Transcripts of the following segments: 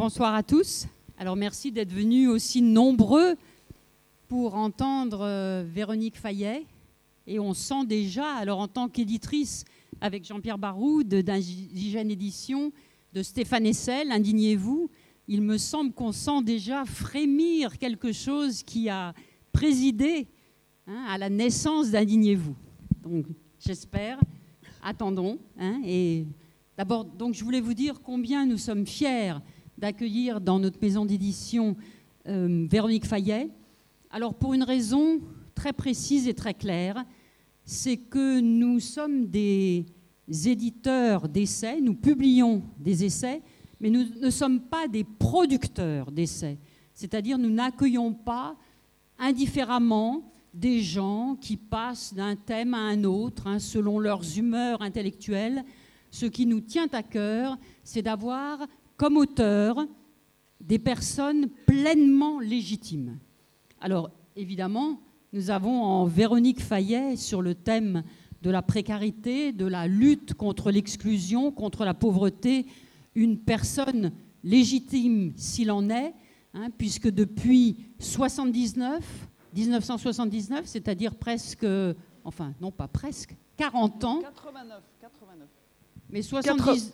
bonsoir à tous. Alors merci d'être venus aussi nombreux pour entendre euh, Véronique Fayet. Et on sent déjà, alors en tant qu'éditrice avec Jean-Pierre Barou d'Indigène Édition, de Stéphane Essel, Indignez-vous, il me semble qu'on sent déjà frémir quelque chose qui a présidé hein, à la naissance d'Indignez-vous. Donc j'espère, attendons. Hein, et d'abord, donc je voulais vous dire combien nous sommes fiers d'accueillir dans notre maison d'édition euh, Véronique Fayet. Alors pour une raison très précise et très claire, c'est que nous sommes des éditeurs d'essais, nous publions des essais, mais nous ne sommes pas des producteurs d'essais. C'est-à-dire nous n'accueillons pas indifféremment des gens qui passent d'un thème à un autre, hein, selon leurs humeurs intellectuelles. Ce qui nous tient à cœur, c'est d'avoir comme auteurs des personnes pleinement légitimes. Alors, évidemment, nous avons en Véronique Fayet sur le thème de la précarité, de la lutte contre l'exclusion, contre la pauvreté, une personne légitime s'il en est, hein, puisque depuis 79, 1979, c'est-à-dire presque, enfin non pas presque, 40 ans. 89, 89. Mais 70.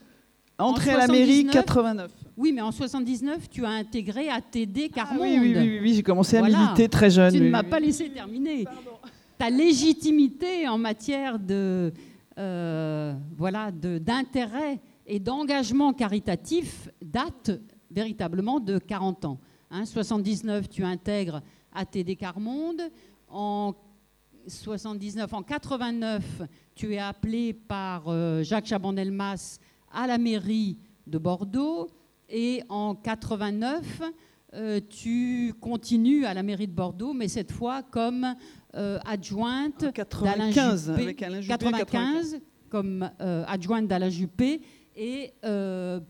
Entrée à la mairie, 89. Oui, mais en 79, tu as intégré ATD Carmonde. Ah, oui, oui, oui, j'ai commencé à militer très jeune. Tu ne m'as pas laissé terminer. Ta légitimité en matière de, euh, voilà, d'intérêt et d'engagement caritatif date véritablement de 40 ans. Hein, 79, tu intègres ATD Carmonde. En 79, en 89, tu es appelé par euh, Jacques Chaban-Delmas à la mairie de Bordeaux et en 89, euh, tu continues à la mairie de Bordeaux, mais cette fois comme euh, adjointe 95, avec 95, comme euh, adjointe d'Alain Juppé et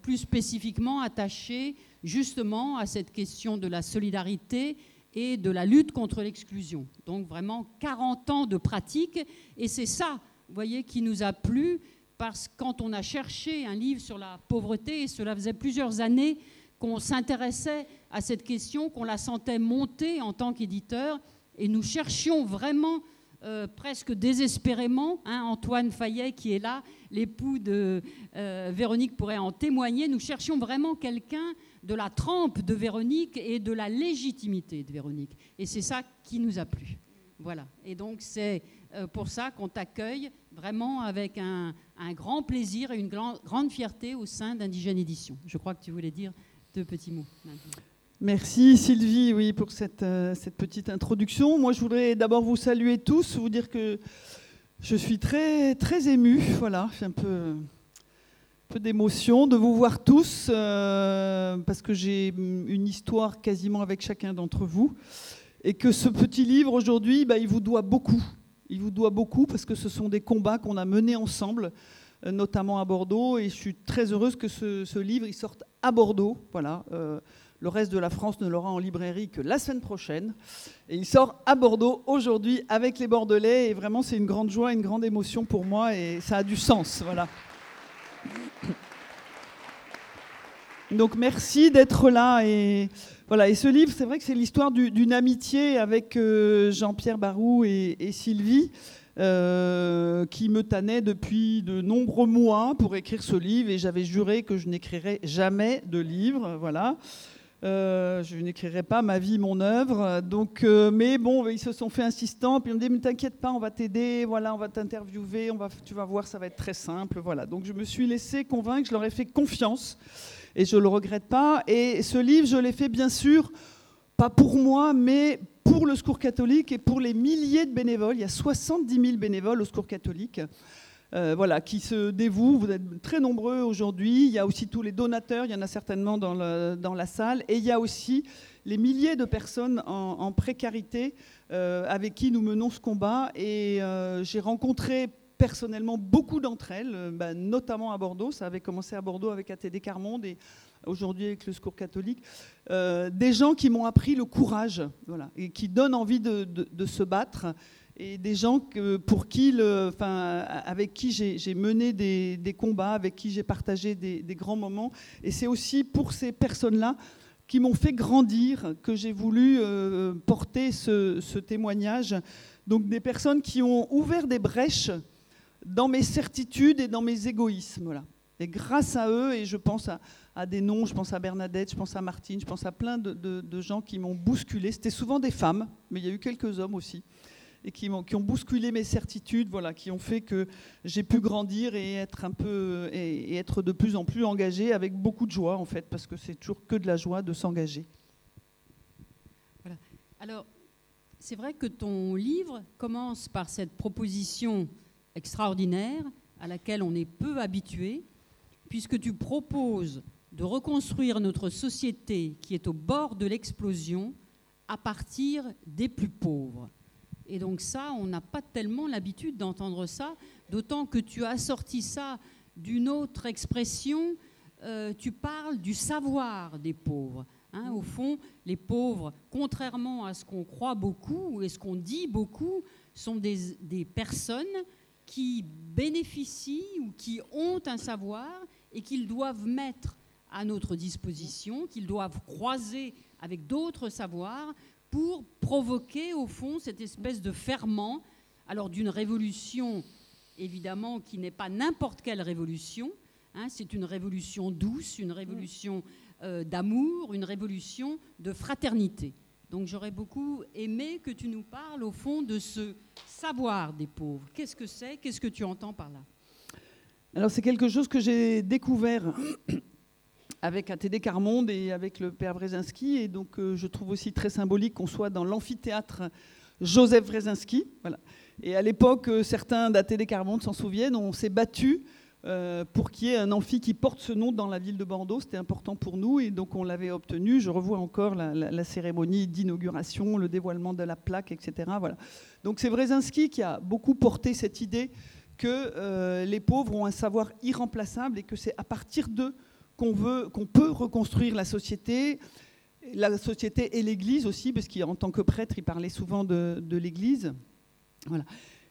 plus spécifiquement attachée justement à cette question de la solidarité et de la lutte contre l'exclusion. Donc vraiment 40 ans de pratique et c'est ça, vous voyez, qui nous a plu parce que quand on a cherché un livre sur la pauvreté, et cela faisait plusieurs années qu'on s'intéressait à cette question, qu'on la sentait monter en tant qu'éditeur, et nous cherchions vraiment, euh, presque désespérément, hein, Antoine Fayet qui est là, l'époux de euh, Véronique pourrait en témoigner, nous cherchions vraiment quelqu'un de la trempe de Véronique et de la légitimité de Véronique. Et c'est ça qui nous a plu. Voilà. Et donc c'est euh, pour ça qu'on t'accueille vraiment avec un, grand plaisir et une grande fierté au sein d'Indigène Édition. Je crois que tu voulais dire deux petits mots. Merci Sylvie, oui, pour cette, euh, cette petite introduction. Moi, je voudrais d'abord vous saluer tous, vous dire que je suis très, très émue. Voilà, j'ai un peu, peu d'émotion de vous voir tous, euh, parce que j'ai une histoire quasiment avec chacun d'entre vous. Et que ce petit livre, aujourd'hui, bah, il vous doit beaucoup. Il vous doit beaucoup parce que ce sont des combats qu'on a menés ensemble, euh, notamment à Bordeaux. Et je suis très heureuse que ce, livre il sorte à Bordeaux. Voilà. Euh, le reste de la France ne l'aura en librairie que la semaine prochaine. Et il sort à Bordeaux aujourd'hui avec les Bordelais. Et vraiment, c'est une grande joie, une grande émotion pour moi. Et ça a du sens. Voilà. Donc merci d'être là et voilà. Et ce livre, c'est vrai que c'est l'histoire d'une amitié avec euh, Jean-Pierre Barou et, Sylvie. Euh, qui me tannait depuis de nombreux mois pour écrire ce livre et j'avais juré que je n'écrirais jamais de livre, voilà. Euh, je n'écrirai pas ma vie, mon œuvre. Donc, mais bon, ils se sont fait insistants. Puis on me dit, mais t'inquiète pas, on va t'aider. Voilà, on va t'interviewer. On va, tu vas voir, ça va être très simple. Voilà. Donc, je me suis laissé convaincre. Je leur ai fait confiance et je ne le regrette pas. Et ce livre, je l'ai fait bien sûr, pas pour moi, mais pour le Secours catholique et pour les milliers de bénévoles. Il y a 70 000 bénévoles au Secours catholique. Euh, voilà, qui se dévouent. Vous êtes très nombreux aujourd'hui. Il y a aussi tous les donateurs, il y en a certainement dans, dans la salle. Et il y a aussi les milliers de personnes en, précarité euh, avec qui nous menons ce combat. Et euh, j'ai rencontré personnellement beaucoup d'entre elles, euh, bah, notamment à Bordeaux. Ça avait commencé à Bordeaux avec ATD Carmonde et aujourd'hui avec le Secours catholique. Euh, des gens qui m'ont appris le courage voilà, et qui donnent envie de, se battre. et des gens pour qui enfin, avec qui j'ai mené des, combats, avec qui j'ai partagé des, grands moments. Et c'est aussi pour ces personnes-là qui m'ont fait grandir que j'ai voulu euh, porter ce, témoignage. Donc des personnes qui ont ouvert des brèches dans mes certitudes et dans mes égoïsmes. Voilà. Et grâce à eux, et je pense à, des noms, je pense à Bernadette, je pense à Martine, je pense à plein de, gens qui m'ont bousculé. C'était souvent des femmes, mais il y a eu quelques hommes aussi, et qui, ont, qui ont bousculé mes certitudes, voilà, qui ont fait que j'ai pu grandir et être un peu et, être de plus en plus engagé avec beaucoup de joie en fait, parce que c'est toujours que de la joie de s'engager. Alors, c'est vrai que ton livre commence par cette proposition extraordinaire à laquelle on est peu habitué puisque tu proposes de reconstruire notre société qui est au bord de l'explosion à partir des plus pauvres. Et donc ça, on n'a pas tellement l'habitude d'entendre ça, d'autant que tu as sorti ça d'une autre expression, euh, tu parles du savoir des pauvres. Hein. au fond, les pauvres, contrairement à ce qu'on croit beaucoup et ce qu'on dit beaucoup, sont des personnes qui bénéficient ou qui ont un savoir et qu'ils doivent mettre à notre disposition, qu'ils doivent croiser avec d'autres savoirs pour provoquer au fond cette espèce de ferment, alors d'une révolution évidemment qui n'est pas n'importe quelle révolution, hein, c'est une révolution douce, une révolution euh, d'amour, une révolution de fraternité. Donc j'aurais beaucoup aimé que tu nous parles au fond de ce savoir des pauvres. Qu'est-ce que c'est? Qu'est-ce que tu entends par là? Alors c'est quelque chose que j'ai découvert avec ATD Carmonde et avec le père Brzezinski, et donc euh, je trouve aussi très symbolique qu'on soit dans l'amphithéâtre Joseph Brzezinski. Voilà. Et à l'époque, euh, certains d'ATD Carmonde s'en souviennent, on s'est battu euh, pour qu'il y ait un amphi qui porte ce nom dans la ville de Bordeaux. C'était important pour nous et donc on l'avait obtenu. Je revois encore la, cérémonie d'inauguration, le dévoilement de la plaque, etc. Voilà. Donc c'est Brzezinski qui a beaucoup porté cette idée que euh, les pauvres ont un savoir irremplaçable et que c'est à partir d'eux qu'on veut, peut reconstruire la société, la société et l'Église aussi, parce qu'en tant que prêtre, il parlait souvent de, l'Église. Voilà.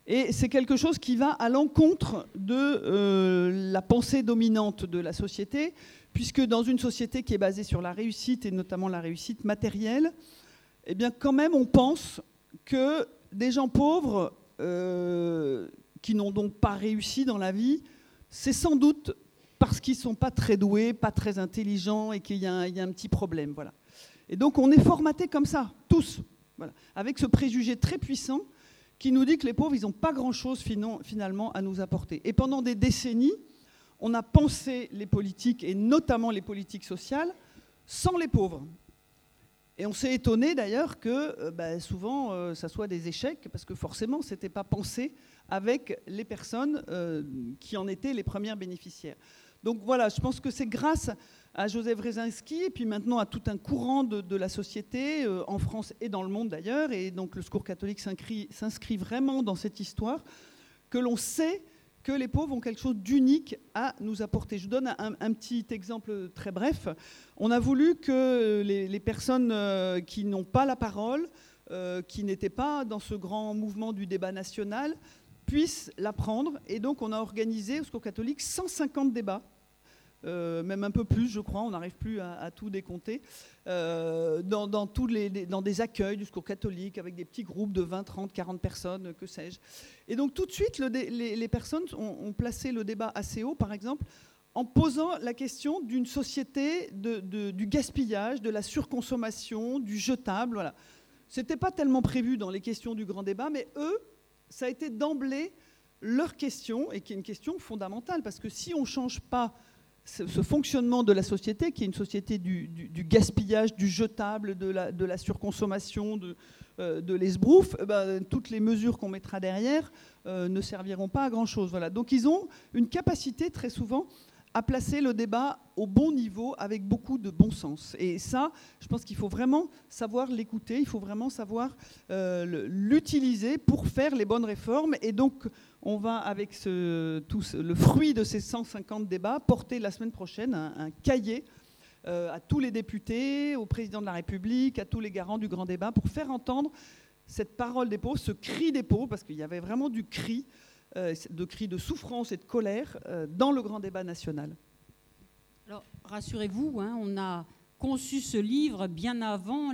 Et c'est quelque chose qui va à l'encontre de euh, la pensée dominante de la société, puisque dans une société qui est basée sur la réussite, et notamment la réussite matérielle, eh bien quand même on pense que des gens pauvres euh, qui n'ont donc pas réussi dans la vie, c'est sans doute parce qu'ils ne sont pas très doués, pas très intelligents et qu'il y, a un petit problème. Voilà. Et donc on est formaté comme ça, tous, voilà, avec ce préjugé très puissant qui nous dit que les pauvres, ils n'ont pas grand-chose finalement à nous apporter. Et pendant des décennies, on a pensé les politiques, et notamment les politiques sociales, sans les pauvres. Et on s'est étonné d'ailleurs que euh, bah, souvent euh, ça soit des échecs, parce que forcément, ce n'était pas pensé avec les personnes euh, qui en étaient les premières bénéficiaires. Donc voilà, je pense que c'est grâce à Joseph Rezinski et puis maintenant à tout un courant de, la société, euh, en France et dans le monde d'ailleurs, et donc le secours catholique s'inscrit vraiment dans cette histoire, que l'on sait que les pauvres ont quelque chose d'unique à nous apporter. Je vous donne un, petit exemple très bref. On a voulu que les, personnes euh, qui n'ont pas la parole, qui n'étaient pas dans ce grand mouvement du débat national, puissent l'apprendre. Et donc, on a organisé au Secours catholique 150 débats. Euh, même un peu plus, je crois, on n'arrive plus à, tout décompter, euh, dans, tous les, dans des accueils du secours catholique, avec des petits groupes de 20, 30, 40 personnes, que sais-je. Et donc tout de suite, les, personnes ont, placé le débat assez haut, par exemple, en posant la question d'une société du gaspillage, de la surconsommation, du jetable. Voilà. Ce n'était pas tellement prévu dans les questions du grand débat, mais eux, ça a été d'emblée leur question, et qui est une question fondamentale, parce que si on ne change pas ce, fonctionnement de la société, qui est une société du, gaspillage, du jetable, de la, surconsommation, de, euh, l'esbrouf, eh ben, toutes les mesures qu'on mettra derrière euh, ne serviront pas à grand-chose. Voilà. Donc ils ont une capacité très souvent à placer le débat au bon niveau avec beaucoup de bon sens. Et ça, je pense qu'il faut vraiment savoir l'écouter, il faut vraiment savoir euh, l'utiliser pour faire les bonnes réformes. Et donc, on va, avec le fruit de ces 150 débats, porter la semaine prochaine un, cahier euh, à tous les députés, au président de la République, à tous les garants du grand débat, pour faire entendre cette parole des pauvres, ce cri des pauvres, parce qu'il y avait vraiment du cri, de cri de souffrance et de colère dans le grand débat national. Alors, rassurez-vous, hein, on a conçu ce livre bien avant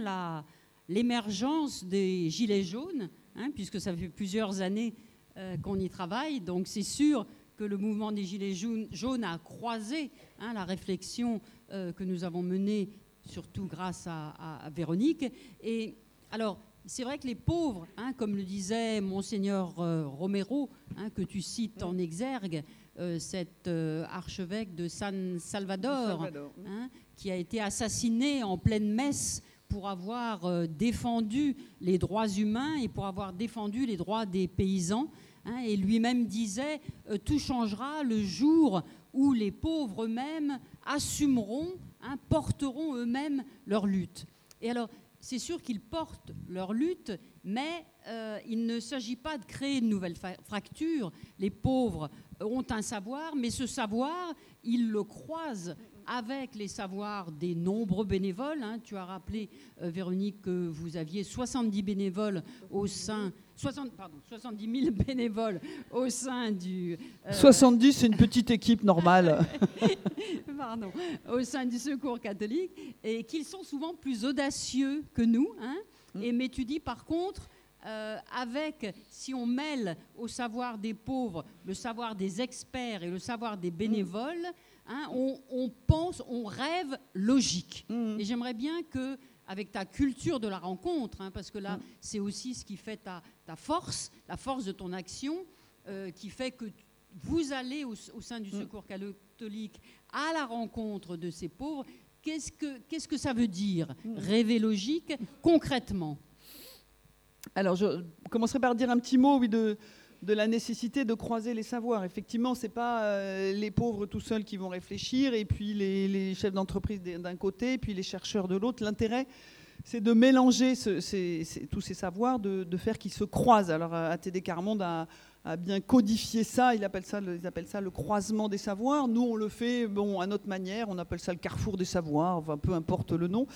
l'émergence des Gilets jaunes, hein, puisque ça fait plusieurs années euh, qu'on y travaille. Donc c'est sûr que le mouvement des Gilets jaunes, a croisé hein, la réflexion euh, que nous avons menée, surtout grâce à, Véronique. Et alors, c'est vrai que les pauvres, comme le disait monseigneur euh, Romero, que tu cites en exergue, cet archevêque de San Salvador, qui a été assassiné en pleine messe pour avoir euh, défendu les droits humains et pour avoir défendu les droits des paysans. Hein, et lui-même disait, euh, tout changera le jour où les pauvres eux-mêmes assumeront, hein, porteront eux-mêmes leur lutte. Et alors, c'est sûr qu'ils portent leur lutte, mais euh, il ne s'agit pas de créer une nouvelle fracture. Les pauvres ont un savoir, mais ce savoir, ils le croisent avec les savoirs des nombreux bénévoles. Hein. Tu as rappelé, euh, Véronique, que vous aviez 70 bénévoles au sein... 60, pardon, 70 000 bénévoles au sein du... 70, euh, c'est une petite équipe normale. pardon, au sein du Secours catholique, et qu'ils sont souvent plus audacieux que nous. Hein. Mm. Et, mais tu dis, par contre, euh, avec, si on mêle au savoir des pauvres le savoir des experts et le savoir des bénévoles, Hein, on, pense, on rêve logique. Mmh. Et j'aimerais bien que, avec ta culture de la rencontre, hein, parce que là, mmh. c'est aussi ce qui fait ta, force, la force de ton action, euh, qui fait que vous allez au, sein du mmh. Secours catholique à la rencontre de ces pauvres. Qu'est-ce que, qu'est-ce que ça veut dire, rêver logique, concrètement? Alors, je commencerai par dire un petit mot oui, de, de la nécessité de croiser les savoirs. Effectivement, ce n'est pas euh, les pauvres tout seuls qui vont réfléchir, et puis les, chefs d'entreprise d'un côté, et puis les chercheurs de l'autre. L'intérêt, c'est de mélanger tous ces savoirs, de, faire qu'ils se croisent. Alors, ATD Carmonde a a bien codifié ça. Il appelle ça ils appellent ça le croisement des savoirs. Nous, on le fait bon, à notre manière. On appelle ça le carrefour des savoirs, enfin, peu importe le nom.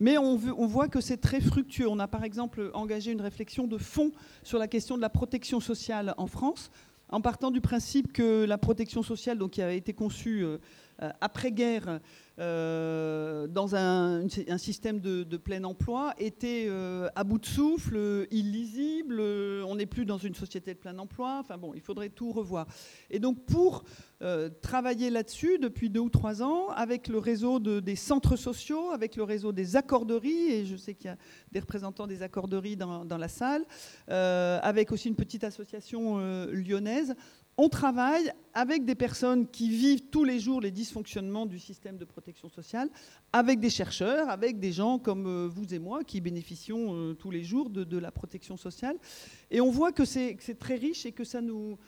Mais on, voit que c'est très fructueux. On a par exemple engagé une réflexion de fond sur la question de la protection sociale en France, en partant du principe que la protection sociale, donc, qui avait été conçue euh, après-guerre, euh, dans un, système de, plein emploi était euh, à bout de souffle, illisible. on n'est plus dans une société de plein emploi. Enfin bon, il faudrait tout revoir. Et donc pour euh, travailler là-dessus depuis deux ou trois ans, avec le réseau des centres sociaux, avec le réseau des accorderies, et je sais qu'il y a des représentants des accorderies dans la salle, avec aussi une petite association lyonnaise, on travaille avec des personnes qui vivent tous les jours les dysfonctionnements du système de protection sociale, avec des chercheurs, avec des gens comme euh, vous et moi qui bénéficions euh, tous les jours de, la protection sociale. Et on voit que c'est très riche et que ça nous,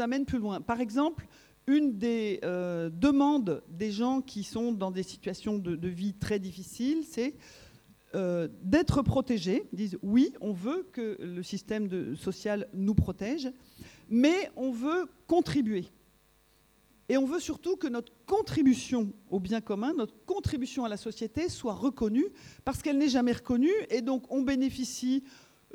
amène plus loin. Par exemple, une des euh, demandes des gens qui sont dans des situations de, vie très difficiles, c'est d'être protégés. Ils disent oui, on veut que le système social nous protège mais on veut contribuer. Et on veut surtout que notre contribution au bien commun, notre contribution à la société soit reconnue, parce qu'elle n'est jamais reconnue, et donc on bénéficie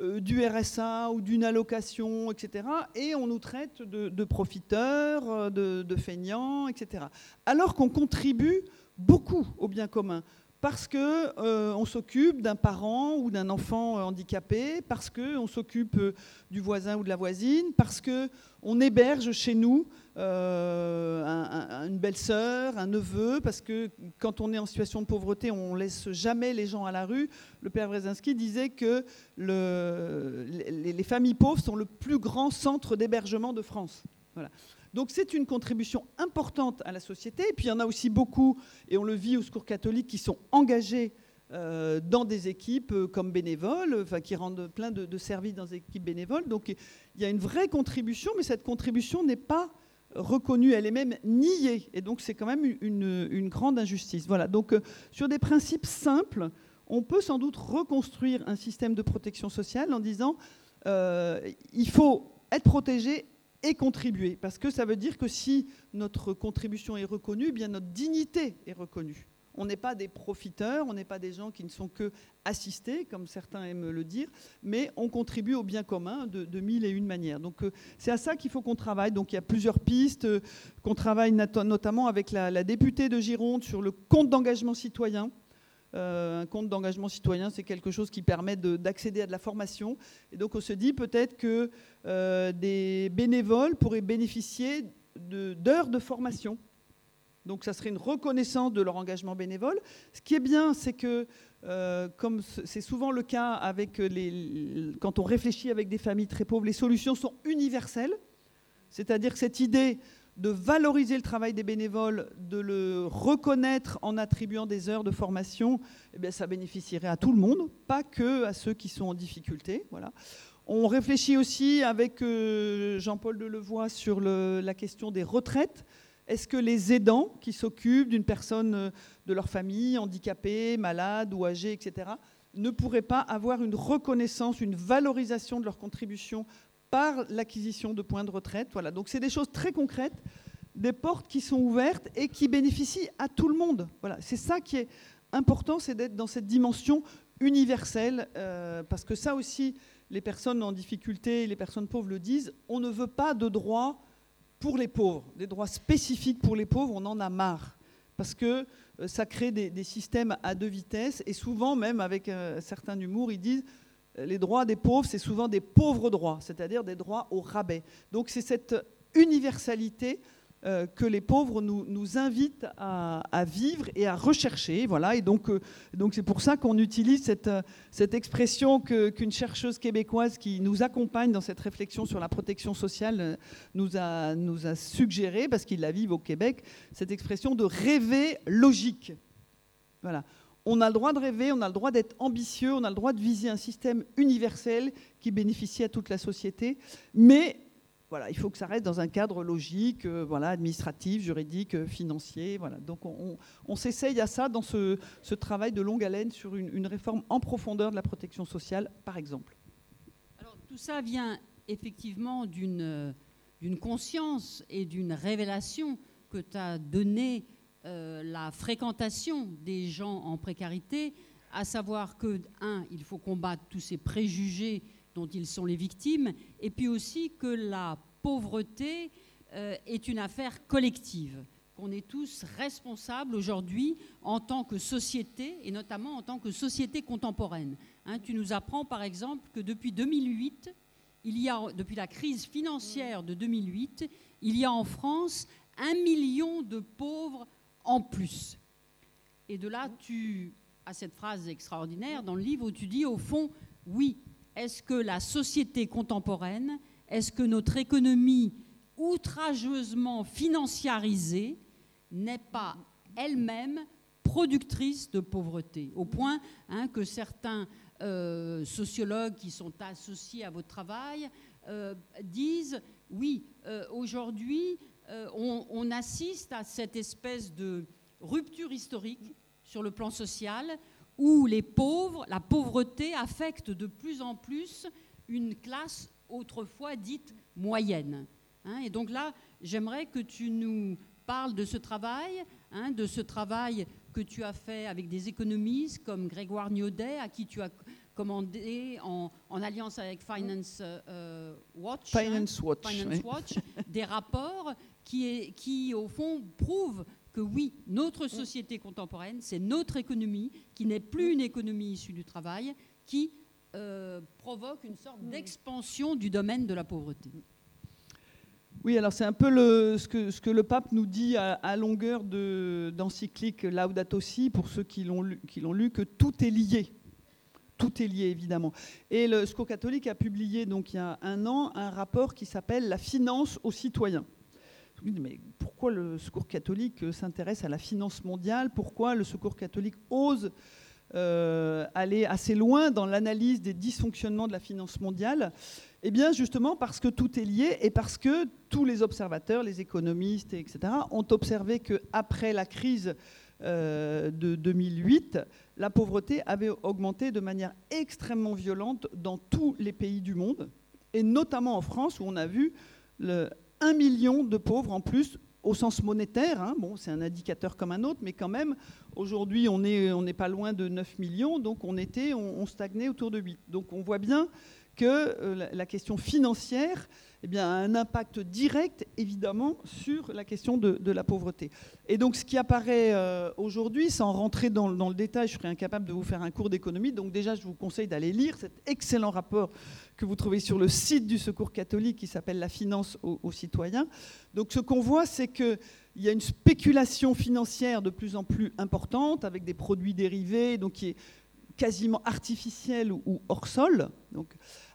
euh, du RSA ou d'une allocation, etc., et on nous traite de, profiteurs, euh, de, de, feignants, etc. Alors qu'on contribue beaucoup au bien commun parce qu'on euh, s'occupe d'un parent ou d'un enfant euh, handicapé, parce qu'on s'occupe euh, du voisin ou de la voisine, parce qu'on héberge chez nous une belle-sœur, un neveu, parce que quand on est en situation de pauvreté, on ne laisse jamais les gens à la rue. Le père Brzezinski disait que les, familles pauvres sont le plus grand centre d'hébergement de France. Voilà. Donc c'est une contribution importante à la société. Et puis il y en a aussi beaucoup, et on le vit au Secours catholique, qui sont engagés euh, dans des équipes euh, comme bénévoles, enfin, qui rendent plein de, services dans des équipes bénévoles. Donc il y a une vraie contribution, mais cette contribution n'est pas reconnue, elle est même niée. Et donc c'est quand même une, grande injustice. Voilà, donc euh, sur des principes simples, on peut sans doute reconstruire un système de protection sociale en disant il faut être protégé et contribuer. Parce que ça veut dire que si notre contribution est reconnue, eh bien notre dignité est reconnue. On n'est pas des profiteurs, on n'est pas des gens qui ne sont que assistés, comme certains aiment le dire, mais on contribue au bien commun de, mille et une manières. Donc euh, c'est à ça qu'il faut qu'on travaille. Donc il y a plusieurs pistes, euh, qu'on travaille notamment avec la, députée de Gironde sur le compte d'engagement citoyen. Euh, un compte d'engagement citoyen, c'est quelque chose qui permet d'accéder à de la formation. Et donc on se dit peut-être que des bénévoles pourraient bénéficier d'heures de formation donc ça serait une reconnaissance de leur engagement bénévole. Ce qui est bien, c'est que, euh, comme c'est souvent le cas avec les, quand on réfléchit avec des familles très pauvres, les solutions sont universelles. C'est-à-dire que cette idée de valoriser le travail des bénévoles, de le reconnaître en attribuant des heures de formation, eh bien, ça bénéficierait à tout le monde, pas que à ceux qui sont en difficulté. Voilà. On réfléchit aussi avec euh, Jean-Paul Delevoye sur la question des retraites. Est-ce que les aidants qui s'occupent d'une personne euh, de leur famille, handicapée, malade ou âgée, etc., ne pourraient pas avoir une reconnaissance, une valorisation de leur contribution par l'acquisition de points de retraite Voilà, donc c'est des choses très concrètes, des portes qui sont ouvertes et qui bénéficient à tout le monde. C'est ça qui est important, c'est d'être dans cette dimension universelle, euh, parce que ça aussi, les personnes en difficulté, les personnes pauvres le disent, on ne veut pas de droits pour les pauvres, des droits spécifiques pour les pauvres, on en a marre. Parce que euh, ça crée des, systèmes à deux vitesses. Et souvent, même avec un euh, certain humour, ils disent les droits des pauvres, c'est souvent des pauvres droits, c'est-à-dire des droits au rabais. Donc c'est cette universalité euh, que les pauvres nous, invitent à, vivre et à rechercher. Voilà. Et donc, euh, c'est pour ça qu'on utilise cette, euh, cette expression qu'une chercheuse québécoise qui nous accompagne dans cette réflexion sur la protection sociale nous a, nous a suggéré, parce qu'ils la vivent au Québec, cette expression de rêver logique. Voilà. On a le droit de rêver, on a le droit d'être ambitieux, on a le droit de viser un système universel qui bénéficie à toute la société, mais voilà, il faut que ça reste dans un cadre logique, euh, voilà, administratif, juridique, euh, financier. Voilà. Donc on, s'essaye à ça dans ce, travail de longue haleine sur une, réforme en profondeur de la protection sociale, par exemple. Alors tout ça vient effectivement d'une conscience et d'une révélation que tu as donné euh, la fréquentation des gens en précarité, à savoir que, un, il faut combattre tous ces préjugés dont ils sont les victimes, et puis aussi que la pauvreté euh, est une affaire collective, qu'on est tous responsables aujourd'hui en tant que société, et notamment en tant que société contemporaine. Hein, tu nous apprends par exemple que depuis 2008, il y a, depuis la crise financière de 2008, il y a en France un million de pauvres en plus. Et de là, tu as cette phrase extraordinaire dans le livre où tu dis, au fond, oui, est-ce que la société contemporaine, est-ce que notre économie outrageusement financiarisée n'est pas elle-même productrice de pauvreté, au point hein, que certains euh, sociologues qui sont associés à votre travail euh, disent, oui, euh, aujourd'hui, on, on, assiste à cette espèce de rupture historique sur le plan social où les pauvres, la pauvreté affecte de plus en plus une classe autrefois dite moyenne. Hein. et donc là, j'aimerais que tu nous parles de ce travail, hein, de ce travail que tu as fait avec des économistes comme Grégoire Niodet, à qui tu as commandé en, alliance avec Finance euh, Watch, hein, Finance Watch, des rapports qui, qui, au fond, prouvent que oui, notre société contemporaine, c'est notre économie, qui n'est plus une économie issue du travail, qui euh, provoque une sorte d'expansion du domaine de la pauvreté. Oui, alors c'est un peu le, ce, que, ce, que, le pape nous dit à, longueur d'encyclique Laudato Si, pour ceux qui l'ont lu, lu, que tout est lié. Tout est lié, évidemment. Et le Secours catholique a publié, donc il y a un an, un rapport qui s'appelle La finance aux citoyens mais pourquoi le Secours catholique s'intéresse à la finance mondiale? Pourquoi le Secours catholique ose euh, aller assez loin dans l'analyse des dysfonctionnements de la finance mondiale? Eh bien, justement parce que tout est lié et parce que tous les observateurs, les économistes, etc., ont observé qu'après la crise euh, de 2008, la pauvreté avait augmenté de manière extrêmement violente dans tous les pays du monde, et notamment en France, où on a vu le, un million de pauvres en plus au sens monétaire. Hein. bon, c'est un indicateur comme un autre, mais quand même, aujourd'hui, on n'est on pas loin de 9 millions, donc on était, on, stagnait autour de 8. Donc on voit bien que euh, la question financière eh bien, a un impact direct, évidemment, sur la question de, la pauvreté. Et donc, ce qui apparaît euh, aujourd'hui, sans rentrer dans, le détail, je serais incapable de vous faire un cours d'économie, donc déjà, je vous conseille d'aller lire cet excellent rapport que vous trouvez sur le site du Secours catholique qui s'appelle La finance aux, citoyens. Donc, ce qu'on voit, c'est qu'il y a une spéculation financière de plus en plus importante avec des produits dérivés, donc qui est quasiment artificielle ou hors sol. Donc,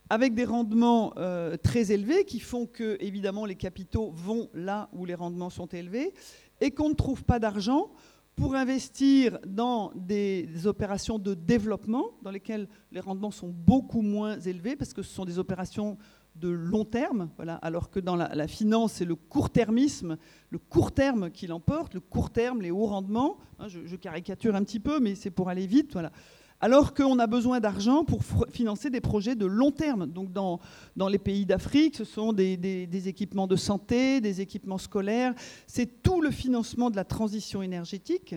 avec des rendements euh, très élevés qui font que, évidemment, les capitaux vont là où les rendements sont élevés et qu'on ne trouve pas d'argent pour investir dans des, opérations de développement dans lesquelles les rendements sont beaucoup moins élevés parce que ce sont des opérations de long terme, voilà, alors que dans la, finance, c'est le court-termisme, le court terme qui l'emporte, le court terme, les hauts rendements. Hein, je, je, caricature un petit peu, mais c'est pour aller vite. Voilà alors qu'on a besoin d'argent pour financer des projets de long terme. Donc dans, les pays d'Afrique, ce sont des, équipements de santé, des équipements scolaires, c'est tout le financement de la transition énergétique.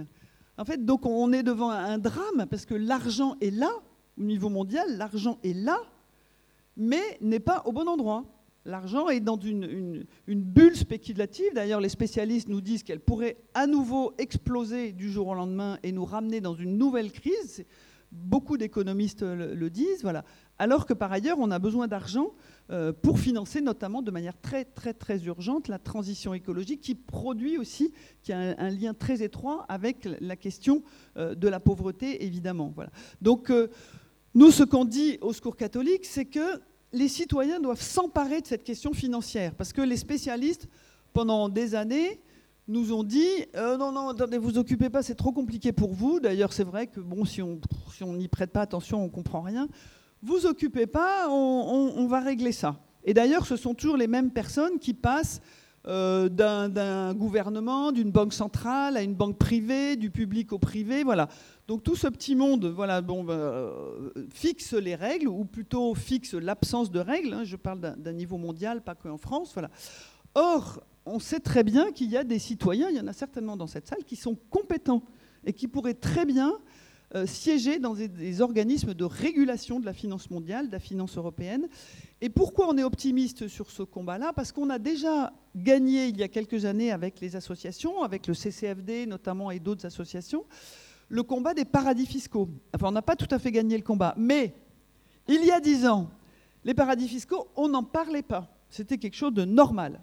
En fait, donc on est devant un drame parce que l'argent est là, au niveau mondial, l'argent est là, mais n'est pas au bon endroit. L'argent est dans une bulle spéculative. D'ailleurs, les spécialistes nous disent qu'elle pourrait à nouveau exploser du jour au lendemain et nous ramener dans une nouvelle crise beaucoup d'économistes le, disent, voilà. alors que par ailleurs, on a besoin d'argent euh, pour financer notamment de manière très très très urgente la transition écologique qui produit aussi, qui a un, lien très étroit avec la question euh, de la pauvreté, évidemment. Voilà. Donc, euh, nous, ce qu'on dit au Secours catholique, c'est que les citoyens doivent s'emparer de cette question financière, parce que les spécialistes, pendant des années, nous ont dit euh, non, non, attendez, vous occupez pas, c'est trop compliqué pour vous. D'ailleurs, c'est vrai que bon, si on si n'y prête pas attention, on comprend rien. Vous occupez pas, on, va régler ça. Et d'ailleurs, ce sont toujours les mêmes personnes qui passent euh, d'un gouvernement, d'une banque centrale à une banque privée, du public au privé, voilà. Donc tout ce petit monde, voilà, bon, bah, euh, fixe les règles, ou plutôt fixe l'absence de règles. Hein. je parle d'un niveau mondial, pas qu'en France, voilà. Or, on sait très bien qu'il y a des citoyens, il y en a certainement dans cette salle, qui sont compétents et qui pourraient très bien euh, siéger dans des, organismes de régulation de la finance mondiale, de la finance européenne. Et pourquoi on est optimiste sur ce combat-là? Parce qu'on a déjà gagné il y a quelques années avec les associations, avec le CCFD notamment et d'autres associations, le combat des paradis fiscaux. Enfin, on n'a pas tout à fait gagné le combat, mais il y a dix ans, les paradis fiscaux, on n'en parlait pas. C'était quelque chose de normal.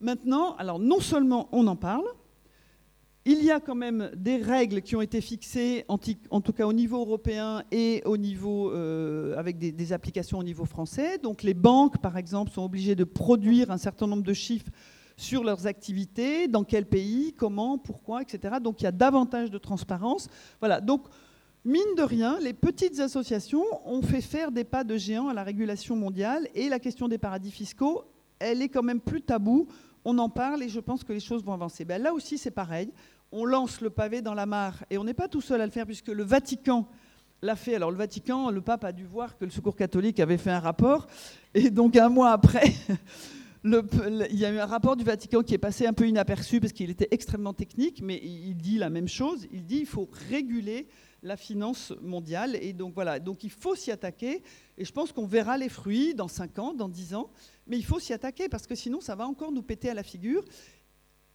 Maintenant, alors non seulement on en parle, il y a quand même des règles qui ont été fixées, en, tout cas au niveau européen et euh, avec des, applications au niveau français. Donc les banques, par exemple, sont obligées de produire un certain nombre de chiffres sur leurs activités, dans quel pays, comment, pourquoi, etc. Donc il y a davantage de transparence. Voilà. Donc mine de rien, les petites associations ont fait faire des pas de géant à la régulation mondiale et la question des paradis fiscaux, elle est quand même plus taboue on en parle et je pense que les choses vont avancer. Ben, là aussi, c'est pareil. On lance le pavé dans la mare et on n'est pas tout seul à le faire puisque le Vatican l'a fait. Alors le Vatican, le pape a dû voir que le Secours catholique avait fait un rapport et donc un mois après, il y a eu un rapport du Vatican qui est passé un peu inaperçu parce qu'il était extrêmement technique, mais il dit la même chose. Il dit qu'il faut réguler la finance mondiale et donc voilà. Donc il faut s'y attaquer et je pense qu'on verra les fruits dans 5 ans, dans 10 ans mais il faut s'y attaquer parce que sinon ça va encore nous péter à la figure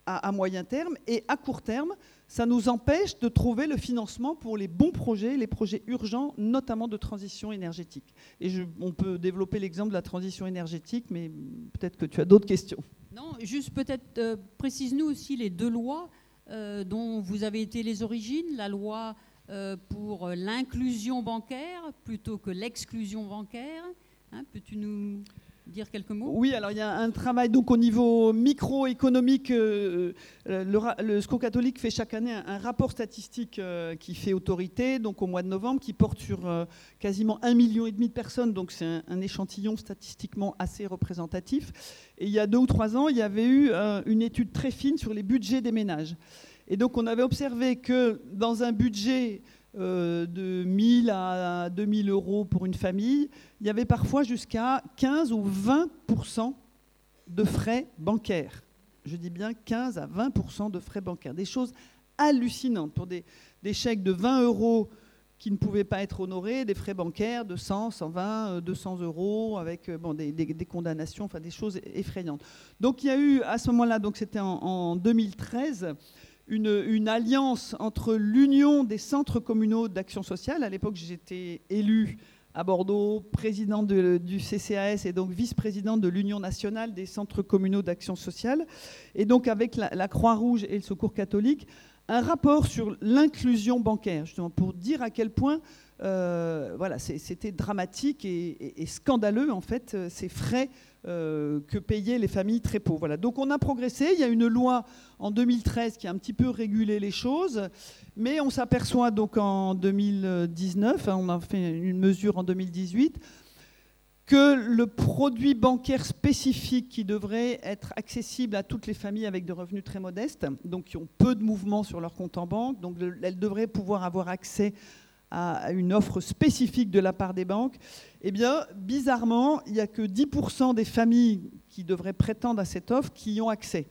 à, moyen terme et à court terme, ça nous empêche de trouver le financement pour les bons projets, les projets urgents, notamment de transition énergétique. Et on peut développer l'exemple de la transition énergétique, mais peut-être que tu as d'autres questions. Non, juste peut-être euh, précise-nous aussi les deux lois euh, dont vous avez été les origines, la loi euh, pour l'inclusion bancaire plutôt que l'exclusion bancaire. Hein, peux-tu nous dire quelques mots? Oui, alors il y a un travail donc au niveau microéconomique. Euh, euh, le, le SCO catholique fait chaque année un, rapport statistique euh, qui fait autorité, donc au mois de novembre, qui porte sur quasiment un million et demi de personnes. Donc c'est un, échantillon statistiquement assez représentatif. Et il y a deux ou trois ans, il y avait eu une étude très fine sur les budgets des ménages. Et donc on avait observé que dans un budget euh, de 1000 à 2000 euros pour une famille, il y avait parfois jusqu'à 15 ou 20% de frais bancaires. je dis bien 15 à 20% de frais bancaires. Des choses hallucinantes pour des, des chèques de 20 euros qui ne pouvaient pas être honorés, des frais bancaires de 100, 120, 200 euros, avec euh, bon, des, condamnations, enfin des choses effrayantes. Donc il y a eu à ce moment-là, donc c'était en, 2013, une, alliance entre l'Union des centres communaux d'action sociale. À l'époque, j'étais élu à Bordeaux, président du CCAS et donc vice-président de l'Union nationale des centres communaux d'action sociale. Et donc avec la, la Croix-Rouge et le Secours catholique, un rapport sur l'inclusion bancaire, justement pour dire à quel point euh, voilà, c'était dramatique et, scandaleux en fait euh, ces frais euh, que payaient les familles très pauvres. Voilà. Donc on a progressé. Il y a une loi en 2013 qui a un petit peu régulé les choses, mais on s'aperçoit donc en 2019, hein, on a fait une mesure en 2018 que le produit bancaire spécifique qui devrait être accessible à toutes les familles avec des revenus très modestes, donc qui ont peu de mouvements sur leur compte en banque, donc elles devraient pouvoir avoir accès à une offre spécifique de la part des banques, eh bien, bizarrement, il n'y a que 10% des familles qui devraient prétendre à cette offre qui y ont accès,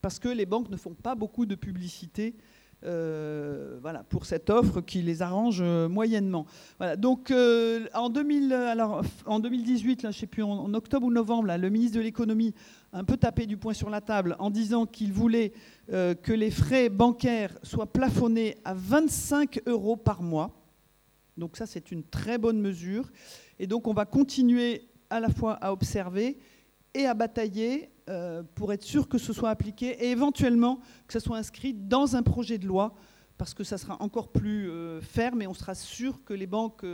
parce que les banques ne font pas beaucoup de publicité euh, voilà, pour cette offre qui les arrange euh, moyennement. Donc euh, en, 2000, alors, en 2018, là, je sais plus, en, octobre ou novembre, le ministre de l'économie a un peu tapé du poing sur la table en disant qu'il voulait que les frais bancaires soient plafonnés à 25 euros par mois. Donc ça, c'est une très bonne mesure. Et donc on va continuer à la fois à observer et à batailler euh, pour être sûr que ce soit appliqué et éventuellement que ce soit inscrit dans un projet de loi parce que ça sera encore plus euh, ferme et on sera sûr que les banques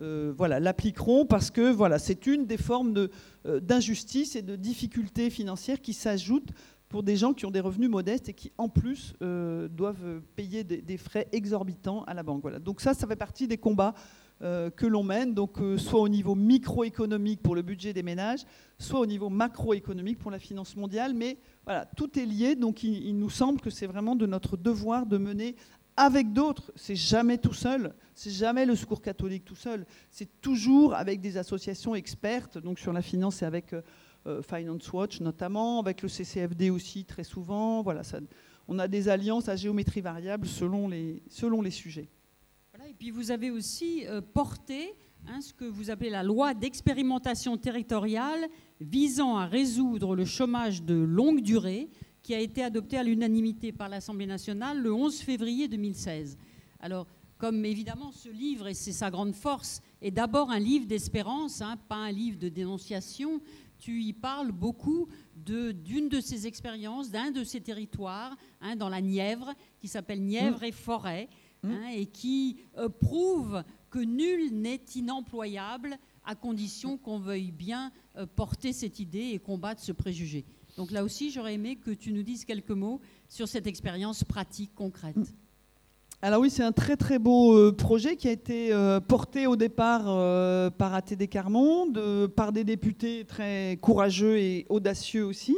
euh, l'appliqueront parce que voilà, c'est une des formes d'injustice et de difficultés financières qui s'ajoutent pour des gens qui ont des revenus modestes et qui en plus doivent payer des, frais exorbitants à la banque. Donc ça, ça fait partie des combats euh, que l'on mène, donc euh, soit au niveau microéconomique pour le budget des ménages, soit au niveau macroéconomique pour la finance mondiale. Mais voilà, tout est lié, donc il, nous semble que c'est vraiment de notre devoir de mener avec d'autres. C'est jamais tout seul, c'est jamais le Secours catholique tout seul. C'est toujours avec des associations expertes, donc sur la finance et avec euh, Finance Watch notamment, avec le CCFD aussi très souvent. Voilà, on a des alliances à géométrie variable selon les, selon les sujets et puis vous avez aussi euh, porté hein, ce que vous appelez la loi d'expérimentation territoriale visant à résoudre le chômage de longue durée qui a été adoptée à l'unanimité par l'Assemblée nationale le 11 février 2016. Alors, comme évidemment ce livre, et c'est sa grande force, est d'abord un livre d'espérance, hein, pas un livre de dénonciation, tu y parles beaucoup d'une de, ces expériences, d'un de ces territoires, hein, dans la Nièvre, qui s'appelle Nièvre mmh. et Forêt, Mmh. Hein, et qui euh, prouve que nul n'est inemployable à condition qu'on veuille bien euh, porter cette idée et combattre ce préjugé. Donc là aussi, j'aurais aimé que tu nous dises quelques mots sur cette expérience pratique, concrète. Alors oui, c'est un très très beau euh, projet qui a été porté au départ par ATD Carmonde, par des députés très courageux et audacieux aussi.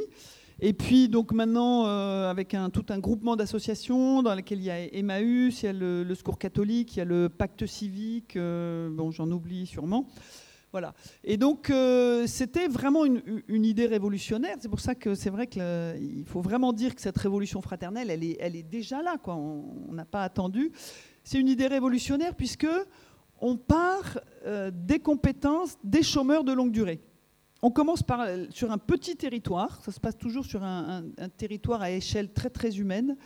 Et puis donc maintenant, euh, avec un, tout un groupement d'associations dans lesquelles il y a Emmaüs, il y a le, Secours catholique, il y a le Pacte civique, euh, bon j'en oublie sûrement. Voilà. Et donc euh, c'était vraiment une, idée révolutionnaire. C'est pour ça que c'est vrai qu'il faut vraiment dire que cette révolution fraternelle, elle est, déjà là. On n'a pas attendu. C'est une idée révolutionnaire puisque on part des compétences des chômeurs de longue durée. On commence par, sur un petit territoire, ça se passe toujours sur un, territoire à échelle très humaine.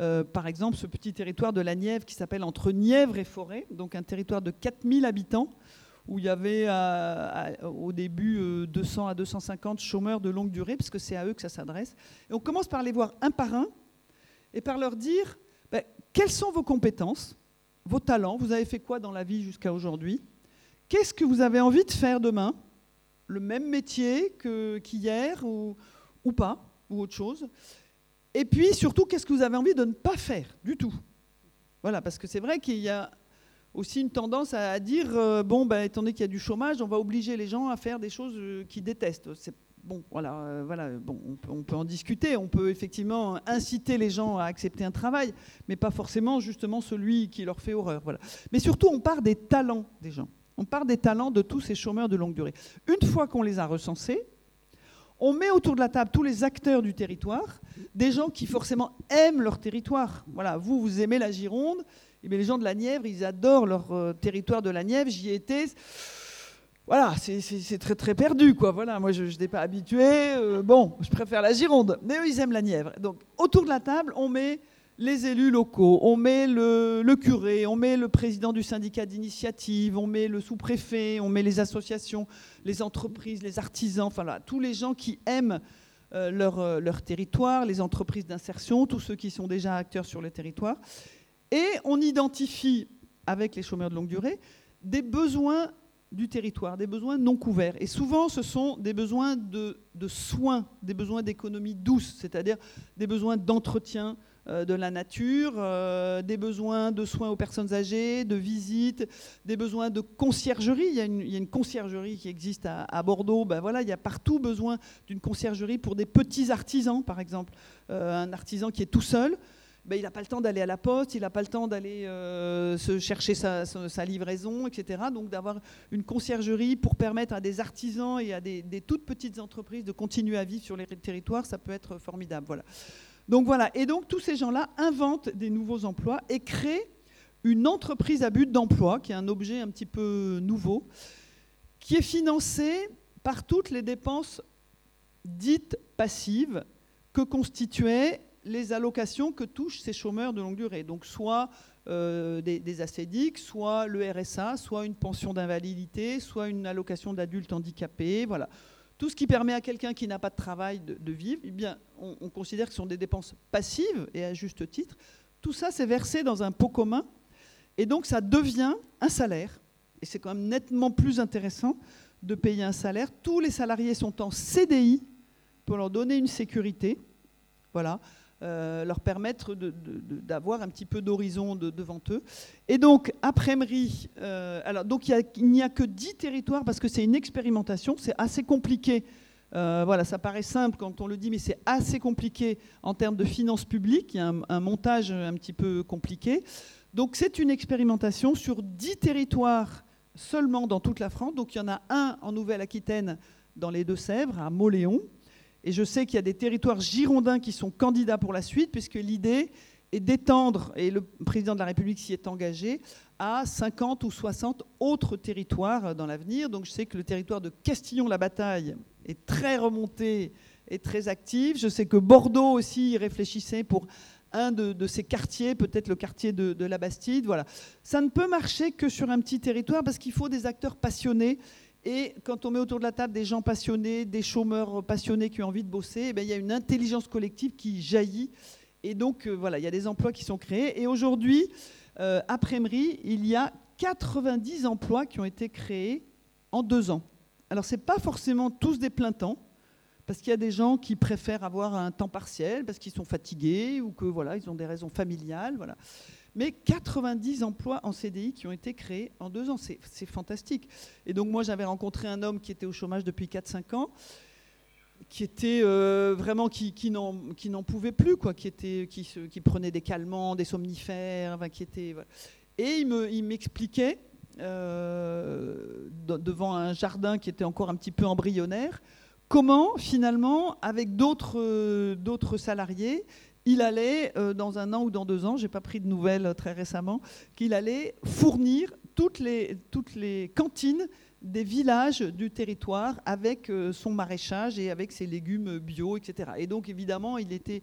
Euh, par exemple, ce petit territoire de la Nièvre qui s'appelle entre Nièvre et Forêt, donc un territoire de 4000 habitants, où il y avait au début 200 euh, à 250 chômeurs de longue durée, parce que c'est à eux que ça s'adresse. Et on commence par les voir un par un et par leur dire ben, quelles sont vos compétences, vos talents, vous avez fait quoi dans la vie jusqu'à aujourd'hui, qu'est-ce que vous avez envie de faire demain le même métier qu'hier ou pas, ou autre chose. Et puis surtout, qu'est-ce que vous avez envie de ne pas faire du tout Voilà, parce que c'est vrai qu'il y a aussi une tendance à, dire euh, bon, bah, étant donné qu'il y a du chômage, on va obliger les gens à faire des choses euh, qu'ils détestent. Bon, voilà, euh, on peut, en discuter. On peut effectivement inciter les gens à accepter un travail, mais pas forcément justement celui qui leur fait horreur. Mais surtout, on part des talents des gens. On part des talents de tous ces chômeurs de longue durée. Une fois qu'on les a recensés, on met autour de la table tous les acteurs du territoire, des gens qui forcément aiment leur territoire. Voilà, vous, vous aimez la Gironde, et eh les gens de la Nièvre, ils adorent leur euh, territoire de la Nièvre. J'y étais. Voilà, c'est très très perdu, quoi. Voilà, moi je n'étais pas habitué. Euh, bon, je préfère la Gironde, mais eux ils aiment la Nièvre. Donc autour de la table, on met les élus locaux, on met le, curé, on met le président du syndicat d'initiative, on met le sous-préfet, on met les associations, les entreprises, les artisans, enfin là, tous les gens qui aiment euh, leur, euh, leur, territoire, les entreprises d'insertion, tous ceux qui sont déjà acteurs sur le territoire. Et on identifie, avec les chômeurs de longue durée, des besoins du territoire, des besoins non couverts. Et souvent, ce sont des besoins de, de soins, des besoins d'économie douce, c'est-à-dire des besoins d'entretien, euh, de la nature, euh, des besoins de soins aux personnes âgées, de visites, des besoins de conciergerie. Il y a une, conciergerie qui existe à, Bordeaux. Ben voilà, il y a partout besoin d'une conciergerie pour des petits artisans, par exemple. Euh, un artisan qui est tout seul, ben, il n'a pas le temps d'aller à la poste, il n'a pas le temps d'aller se chercher sa, livraison, etc. Donc d'avoir une conciergerie pour permettre à des artisans et à des, des, toutes petites entreprises de continuer à vivre sur les territoires, ça peut être formidable. Voilà. Donc voilà, et donc tous ces gens-là inventent des nouveaux emplois et créent une entreprise à but d'emploi, qui est un objet un petit peu nouveau, qui est financée par toutes les dépenses dites passives que constituaient les allocations que touchent ces chômeurs de longue durée. Donc soit euh, des, des soit le RSA, soit une pension d'invalidité, soit une allocation d'adulte handicapé. Voilà tout ce qui permet à quelqu'un qui n'a pas de travail de, vivre, eh bien, on, considère que ce sont des dépenses passives, et à juste titre. Tout ça, c'est versé dans un pot commun, et donc ça devient un salaire. Et c'est quand même nettement plus intéressant de payer un salaire. Tous les salariés sont en CDI pour leur donner une sécurité. Voilà. Euh, leur permettre d'avoir un petit peu d'horizon devant eux. Et donc, après Mri, euh, alors, donc il n'y a, que 10 territoires parce que c'est une expérimentation, c'est assez compliqué. Euh, voilà, ça paraît simple quand on le dit, mais c'est assez compliqué en termes de finances publiques. Il y a un, montage un petit peu compliqué. Donc, c'est une expérimentation sur 10 territoires seulement dans toute la France. Donc, il y en a un en Nouvelle-Aquitaine, dans les Deux-Sèvres, à Moléon. Et je sais qu'il y a des territoires girondins qui sont candidats pour la suite, puisque l'idée est d'étendre, et le président de la République s'y est engagé, à 50 ou 60 autres territoires dans l'avenir. Donc je sais que le territoire de Castillon-la-Bataille est très remonté et très actif. Je sais que Bordeaux aussi y réfléchissait pour un de, ces quartiers, peut-être le quartier de, de, la Bastide. Voilà. Ça ne peut marcher que sur un petit territoire parce qu'il faut des acteurs passionnés et quand on met autour de la table des gens passionnés, des chômeurs passionnés qui ont envie de bosser, eh il y a une intelligence collective qui jaillit. Et donc, euh, voilà, il y a des emplois qui sont créés. Et aujourd'hui, euh, après il y a 90 emplois qui ont été créés en deux ans. Alors, ce n'est pas forcément tous des plein temps, parce qu'il y a des gens qui préfèrent avoir un temps partiel, parce qu'ils sont fatigués ou que voilà, ils ont des raisons familiales. Voilà mais 90 emplois en CDI qui ont été créés en deux ans. C'est fantastique. Et donc moi, j'avais rencontré un homme qui était au chômage depuis 4-5 ans, qui était euh, vraiment qui, qui n'en pouvait plus, quoi, qui, était, qui, prenait des calmants, des somnifères, était, et il m'expliquait, il euh, devant un jardin qui était encore un petit peu embryonnaire, comment finalement, avec d'autres euh, salariés, il allait, euh, dans un an ou dans deux ans, j'ai pas pris de nouvelles euh, très récemment, qu'il allait fournir toutes les, cantines des villages du territoire avec son maraîchage et avec ses légumes bio, etc. Et donc, évidemment, il était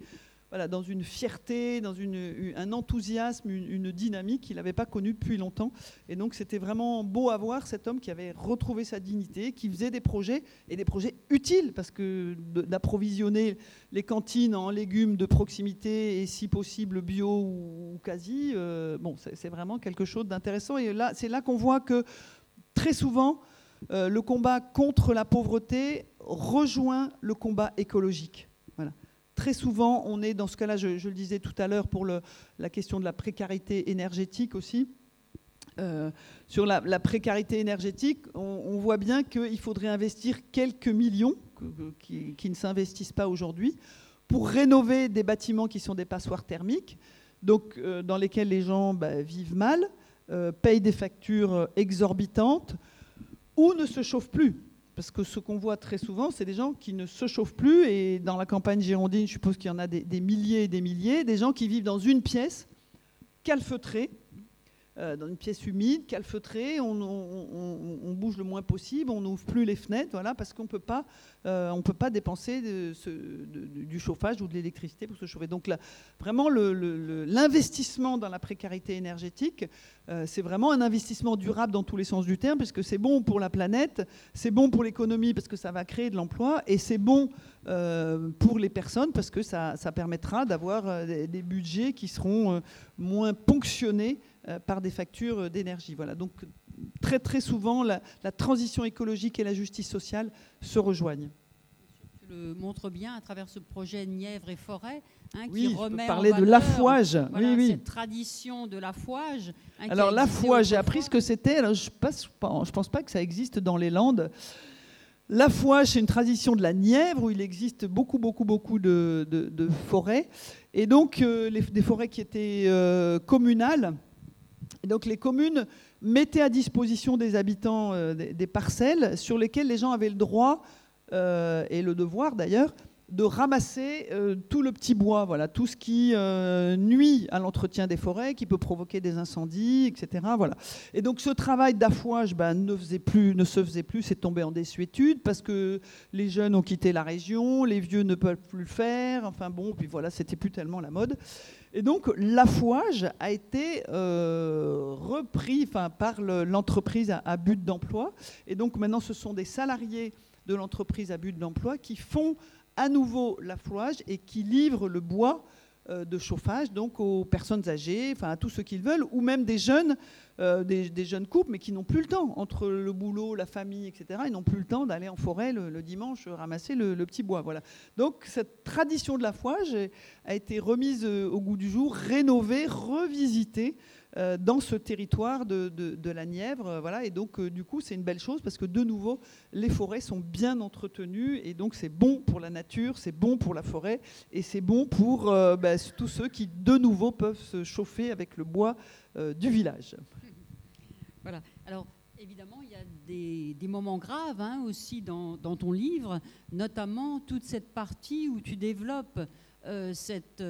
voilà, dans une fierté, dans une, un enthousiasme, une, dynamique qu'il n'avait pas connue depuis longtemps. Et donc c'était vraiment beau à voir cet homme qui avait retrouvé sa dignité, qui faisait des projets, et des projets utiles, parce que d'approvisionner les cantines en légumes de proximité et si possible bio ou, quasi, euh, bon, c'est vraiment quelque chose d'intéressant. Et là, c'est là qu'on voit que très souvent, euh, le combat contre la pauvreté rejoint le combat écologique. Très souvent, on est dans ce cas-là, je, le disais tout à l'heure, pour la question de la précarité énergétique aussi. Euh, sur la, précarité énergétique, on, voit bien qu'il faudrait investir quelques millions qui, ne s'investissent pas aujourd'hui pour rénover des bâtiments qui sont des passoires thermiques, donc euh, dans lesquels les gens bah, vivent mal, euh, payent des factures exorbitantes ou ne se chauffent plus parce que ce qu'on voit très souvent, c'est des gens qui ne se chauffent plus, et dans la campagne girondine, je suppose qu'il y en a des milliers et des milliers, des gens qui vivent dans une pièce calfeutrée, euh, dans une pièce humide, calfeutrée, on, bouge le moins possible, on n'ouvre plus les fenêtres, voilà, parce qu'on euh, on peut pas dépenser du chauffage ou de l'électricité pour se chauffer. Donc là, vraiment, l'investissement dans la précarité énergétique, euh, c'est vraiment un investissement durable dans tous les sens du terme, parce que c'est bon pour la planète, c'est bon pour l'économie parce que ça va créer de l'emploi, et c'est bon pour les personnes parce que ça, permettra d'avoir des, budgets qui seront moins ponctionnés euh, par des factures d'énergie. Voilà. Donc très très souvent, la, transition écologique et la justice sociale se rejoignent. Tu le montres bien à travers ce projet Nièvre et Forêt, hein, qui oui, remet je parler de l'affouage. oui, oui. Cette tradition de l'affouage. Hein, Alors l'affouage, j'ai appris ce que c'était. Je ne pense pas que ça existe dans les Landes. L'affouage, c'est une tradition de la Nièvre où il existe beaucoup, beaucoup, beaucoup de, forêts. Et donc, euh, des forêts qui étaient euh, communales, et donc les communes mettaient à disposition des habitants euh, des, parcelles sur lesquelles les gens avaient le droit, euh, et le devoir d'ailleurs, de ramasser euh, tout le petit bois, voilà, tout ce qui nuit à l'entretien des forêts, qui peut provoquer des incendies, etc. Voilà. Et donc ce travail d'affouage ben, ne, se faisait plus, c'est tombé en désuétude parce que les jeunes ont quitté la région, les vieux ne peuvent plus le faire, enfin bon, puis voilà, c'était plus tellement la mode. Et donc l'affouage a été euh, repris par l'entreprise à, but d'emploi. Et donc maintenant, ce sont des salariés de l'entreprise à but d'emploi qui font à nouveau l'affouage et qui livrent le bois de chauffage donc aux personnes âgées, enfin à tous ceux qu'ils veulent, ou même des jeunes, euh, des, jeunes couples, mais qui n'ont plus le temps entre le boulot, la famille, etc. Ils n'ont plus le temps d'aller en forêt le, dimanche ramasser le, petit bois. Voilà. Donc cette tradition de la fouage a été remise euh, au goût du jour, rénovée, revisitée euh, dans ce territoire de, la Nièvre. Euh, voilà, et donc, euh, du coup, c'est une belle chose parce que, de nouveau, les forêts sont bien entretenues et donc c'est bon pour la nature, c'est bon pour la forêt et c'est bon pour bah, tous ceux qui, de nouveau, peuvent se chauffer avec le bois du village. Voilà. Alors, évidemment, il y a des, moments graves hein, aussi dans, ton livre, notamment toute cette partie où tu développes cette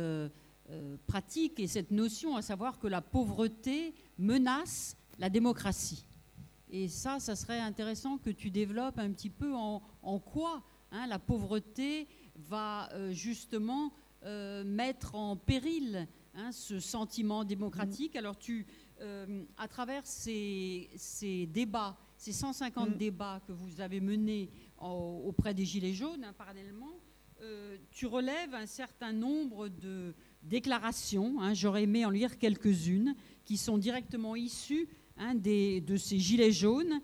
pratique et cette notion, à savoir que la pauvreté menace la démocratie. Et ça, ça serait intéressant que tu développes un petit peu en, quoi hein, la pauvreté va euh, justement euh, mettre en péril hein, ce sentiment démocratique. Alors tu, à travers ces, débats, ces 150 mm. débats que vous avez menés auprès des Gilets jaunes, hein, parallèlement, tu relèves un certain nombre de, déclarations, hein, j'aurais aimé en lire quelques-unes, qui sont directement issues hein, de ces gilets jaunes.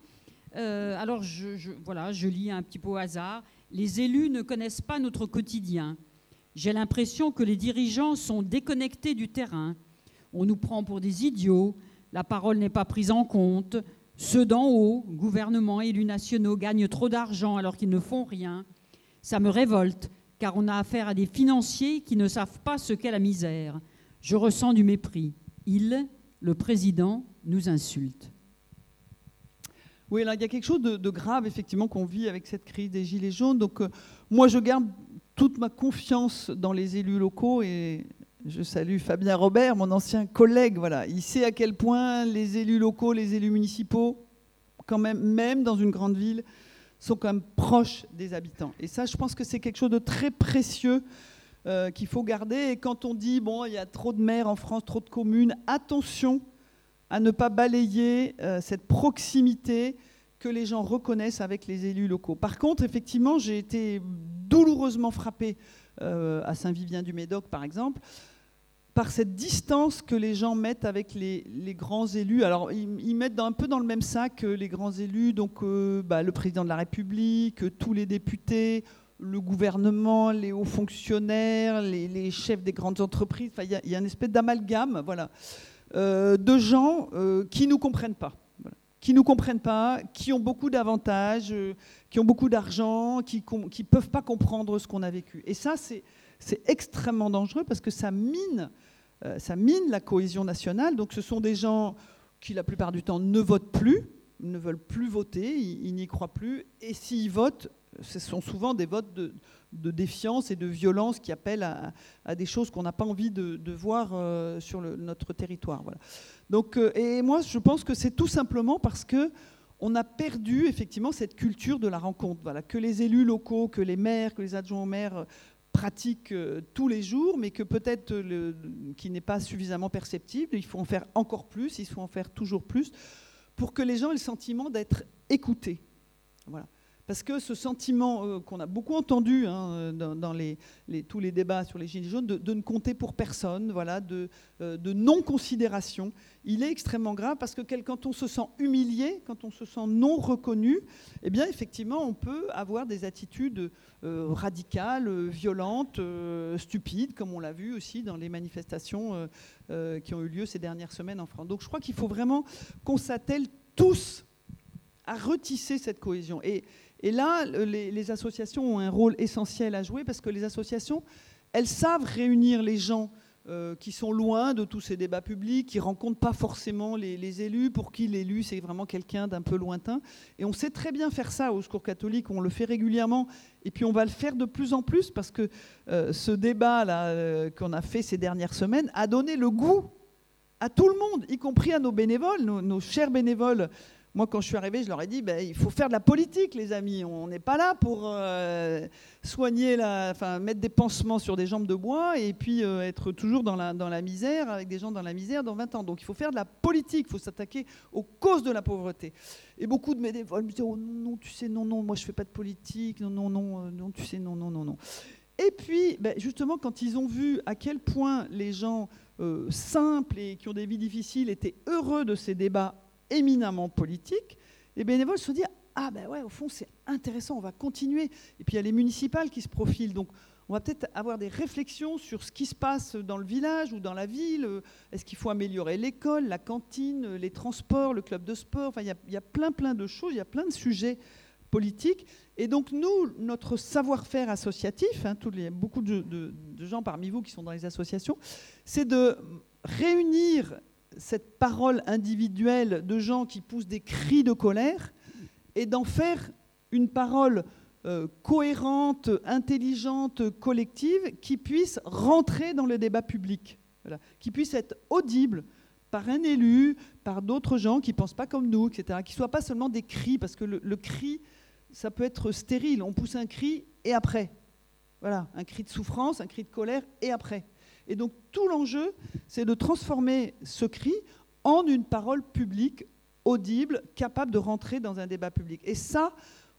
Euh, alors, voilà, je lis un petit peu au hasard. Les élus ne connaissent pas notre quotidien. J'ai l'impression que les dirigeants sont déconnectés du terrain. On nous prend pour des idiots. La parole n'est pas prise en compte. Ceux d'en haut, gouvernement, élus nationaux, gagnent trop d'argent alors qu'ils ne font rien. Ça me révolte car on a affaire à des financiers qui ne savent pas ce qu'est la misère. Je ressens du mépris. Il, le président, nous insulte. Oui, là, il y a quelque chose de, grave, effectivement, qu'on vit avec cette crise des Gilets jaunes. Donc, euh, moi, je garde toute ma confiance dans les élus locaux et je salue Fabien Robert, mon ancien collègue. Voilà, il sait à quel point les élus locaux, les élus municipaux, quand même, même dans une grande ville, sont quand même proches des habitants. Et ça, je pense que c'est quelque chose de très précieux euh, qu'il faut garder. Et quand on dit, bon, il y a trop de maires en France, trop de communes, attention à ne pas balayer euh, cette proximité que les gens reconnaissent avec les élus locaux. Par contre, effectivement, j'ai été douloureusement frappé euh, à Saint-Vivien-du-Médoc, par exemple, par cette distance que les gens mettent avec les, grands élus. Alors, ils, mettent un peu dans le même sac les grands élus, donc euh, bah, le président de la République, tous les députés, le gouvernement, les hauts fonctionnaires, les, chefs des grandes entreprises. il y, a une espèce d'amalgame voilà, euh, de gens euh, qui ne nous comprennent pas. Qui nous comprennent pas, qui ont beaucoup d'avantages, qui ont beaucoup d'argent, qui ne peuvent pas comprendre ce qu'on a vécu. Et ça, c'est extrêmement dangereux parce que ça mine euh, ça mine la cohésion nationale. Donc ce sont des gens qui, la plupart du temps, ne votent plus, ne veulent plus voter, ils, n'y croient plus, et s'ils votent, ce sont souvent des votes de, défiance et de violence qui appellent à, des choses qu'on n'a pas envie de, voir euh, sur notre territoire. Voilà. Donc, euh, et moi, je pense que c'est tout simplement parce que on a perdu effectivement cette culture de la rencontre. Voilà, que les élus locaux, que les maires, que les adjoints aux maires pratiquent euh, tous les jours, mais que peut-être qui n'est pas suffisamment perceptible. Il faut en faire encore plus, il faut en faire toujours plus, pour que les gens aient le sentiment d'être écoutés. Voilà. Parce que ce sentiment euh, qu'on a beaucoup entendu hein, dans, les, tous les débats sur les Gilets jaunes, de, ne compter pour personne, voilà, de, euh, de non-considération, il est extrêmement grave parce que quand on se sent humilié, quand on se sent non reconnu, eh bien effectivement on peut avoir des attitudes euh, radicales, violentes, stupides, comme on l'a vu aussi dans les manifestations qui ont eu lieu ces dernières semaines en France. Donc je crois qu'il faut vraiment qu'on s'attelle tous à retisser cette cohésion. Et là, les, associations ont un rôle essentiel à jouer parce que les associations, elles savent réunir les gens euh, qui sont loin de tous ces débats publics, qui rencontrent pas forcément les, élus, pour qui l'élu, c'est vraiment quelqu'un d'un peu lointain. Et on sait très bien faire ça au Secours catholique, on le fait régulièrement, et puis on va le faire de plus en plus parce que euh, ce débat-là euh, qu'on a fait ces dernières semaines a donné le goût à tout le monde, y compris à nos bénévoles, nos chers bénévoles moi, quand je suis arrivé, je leur ai dit, ben, il faut faire de la politique, les amis. On n'est pas là pour euh, soigner, la, enfin, mettre des pansements sur des jambes de bois et puis euh, être toujours dans la, misère, avec des gens dans la misère dans 20 ans. Donc il faut faire de la politique, il faut s'attaquer aux causes de la pauvreté. Et beaucoup de mes me disaient, oh non, tu sais, non, non, moi je fais pas de politique, non, non, non, euh, non, tu sais, non, non, non, non. Et puis, ben, justement, quand ils ont vu à quel point les gens simples et qui ont des vies difficiles étaient heureux de ces débats éminemment politique, les bénévoles se dit Ah ben ouais, au fond, c'est intéressant, on va continuer. Et puis il y a les municipales qui se profilent. Donc on va peut-être avoir des réflexions sur ce qui se passe dans le village ou dans la ville. Est-ce qu'il faut améliorer l'école, la cantine, les transports, le club de sport? Enfin, il y, a, plein, plein de choses, il y a plein de sujets politiques. Et donc, nous, notre savoir-faire associatif, hein, il y a beaucoup de gens parmi vous qui sont dans les associations, c'est de réunir cette parole individuelle de gens qui poussent des cris de colère et d'en faire une parole euh, cohérente, intelligente, collective, qui puisse rentrer dans le débat public, qui puisse être audible par un élu, par d'autres gens qui ne pensent pas comme nous, etc., qui ne soient pas seulement des cris, parce que le, le, cri, ça peut être stérile. On pousse un cri et après. Voilà, un cri de souffrance, un cri de colère et après. Et donc tout l'enjeu, c'est de transformer ce cri en une parole publique, audible, capable de rentrer dans un débat public. Et ça,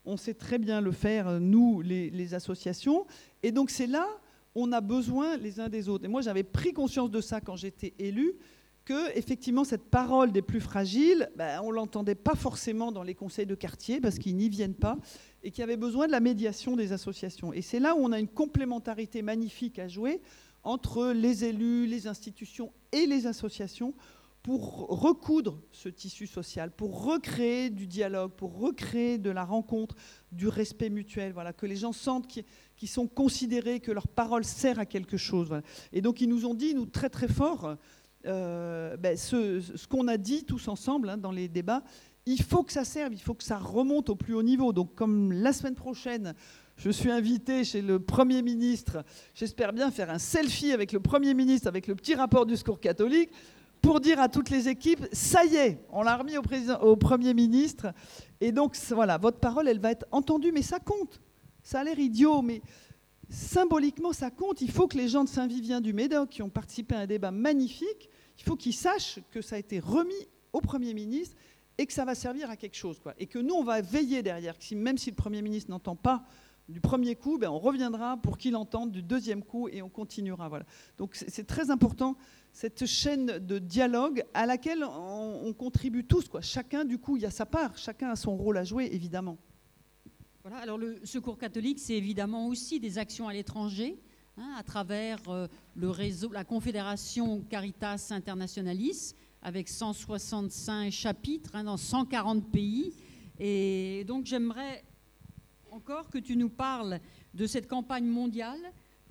on sait très bien le faire, nous, les, associations. Et donc c'est là, on a besoin les uns des autres. Et moi, j'avais pris conscience de ça quand j'étais élu, que effectivement cette parole des plus fragiles, ben, on l'entendait pas forcément dans les conseils de quartier parce qu'ils n'y viennent pas, et qu'il y avait besoin de la médiation des associations. Et c'est là où on a une complémentarité magnifique à jouer entre les élus, les institutions et les associations pour recoudre ce tissu social, pour recréer du dialogue, pour recréer de la rencontre, du respect mutuel, voilà, que les gens sentent qu'ils sont considérés, que leur parole sert à quelque chose. Et donc ils nous ont dit, nous très très fort, euh, ben, ce, qu'on a dit tous ensemble hein, dans les débats, il faut que ça serve, il faut que ça remonte au plus haut niveau. Donc comme la semaine prochaine, je suis invité chez le Premier ministre. J'espère bien faire un selfie avec le Premier ministre, avec le petit rapport du secours catholique, pour dire à toutes les équipes, ça y est, on l'a remis au, Premier ministre. Et donc, voilà, votre parole, elle va être entendue, mais ça compte. Ça a l'air idiot, mais symboliquement, ça compte. Il faut que les gens de Saint-Vivien du Médoc, qui ont participé à un débat magnifique, il faut qu'ils sachent que ça a été remis au Premier ministre et que ça va servir à quelque chose. Et que nous, on va veiller derrière, même si le Premier ministre n'entend pas du premier coup, ben on reviendra pour qu'il entende du deuxième coup et on continuera. Voilà. Donc c'est très important cette chaîne de dialogue à laquelle on, contribue tous. Quoi. Chacun, du coup, il y a sa part, chacun a son rôle à jouer, évidemment. Voilà, alors le Secours catholique, c'est évidemment aussi des actions à l'étranger, hein, à travers euh, le réseau, la Confédération Caritas Internationalis, avec 165 chapitres hein, dans 140 pays. Et donc j'aimerais encore que tu nous parles de cette campagne mondiale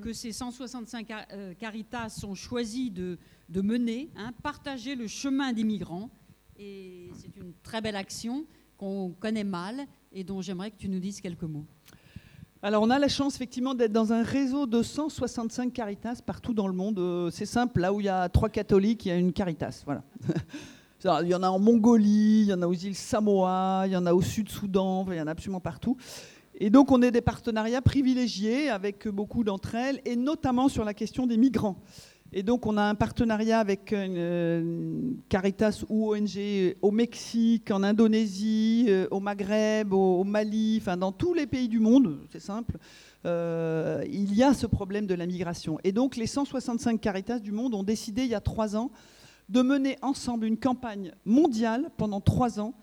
que ces 165 euh, Caritas ont choisi de, mener, hein, partager le chemin des migrants. C'est une très belle action qu'on connaît mal et dont j'aimerais que tu nous dises quelques mots. Alors on a la chance effectivement d'être dans un réseau de 165 caritas partout dans le monde. Euh, c'est simple, là où il y a trois catholiques, il y a une caritas. Voilà. Il y en a en Mongolie, il y en a aux îles Samoa, il y en a au Sud-Soudan, il y en a absolument partout. Et donc on est des partenariats privilégiés avec beaucoup d'entre elles, et notamment sur la question des migrants. Et donc on a un partenariat avec euh, Caritas ou ONG au Mexique, en Indonésie, euh, au Maghreb, au, Mali, enfin dans tous les pays du monde, c'est simple. Euh, il y a ce problème de la migration. Et donc les 165 Caritas du monde ont décidé il y a trois ans de mener ensemble une campagne mondiale pendant trois ans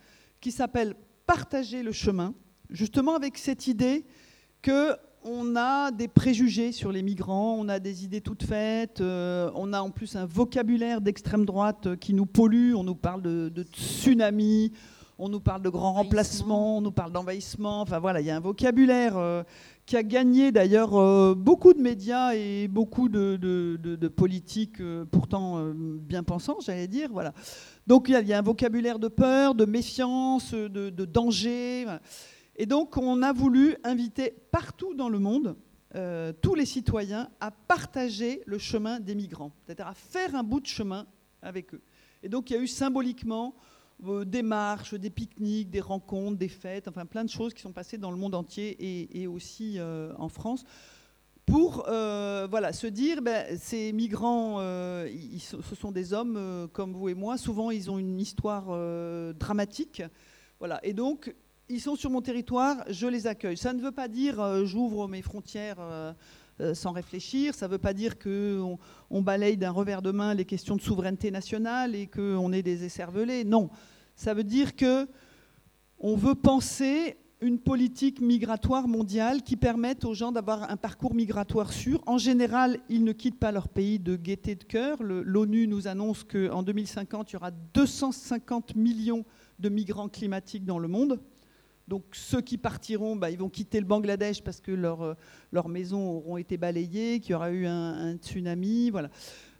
qui s'appelle Partager le chemin, justement avec cette idée que on a des préjugés sur les migrants, on a des idées toutes faites, euh, on a en plus un vocabulaire d'extrême droite qui nous pollue, on nous parle de, de tsunami, on nous parle de grands remplacements, on nous parle d'envahissement, enfin voilà, il y a un vocabulaire euh, qui a gagné d'ailleurs euh, beaucoup de médias et beaucoup de, politiques euh, pourtant euh, bien pensants, j'allais dire. Voilà. Donc il y, a un vocabulaire de peur, de méfiance, de, danger. Et donc on a voulu inviter partout dans le monde tous les citoyens à partager le chemin des migrants, c'est-à-dire à faire un bout de chemin avec eux. Et donc il y a eu symboliquement euh, des marches, des pique-niques, des rencontres, des fêtes, enfin plein de choses qui sont passées dans le monde entier et, aussi euh, en France pour euh, voilà, se dire, ben, ces migrants, ce sont des hommes comme vous et moi, souvent ils ont une histoire dramatique, voilà, et donc ils sont sur mon territoire, je les accueille. Ça ne veut pas dire j'ouvre mes frontières sans réfléchir, ça ne veut pas dire qu'on on balaye d'un revers de main les questions de souveraineté nationale et qu'on est des écervelés, non. Ça veut dire que on veut penser une politique migratoire mondiale qui permette aux gens d'avoir un parcours migratoire sûr. En général, ils ne quittent pas leur pays de gaieté de cœur. L'ONU nous annonce qu'en 2050, il y aura 250 millions de migrants climatiques dans le monde. Donc ceux qui partiront, bah, ils vont quitter le Bangladesh parce que leurs leur maisons auront été balayées, qu'il y aura eu un, tsunami. Voilà.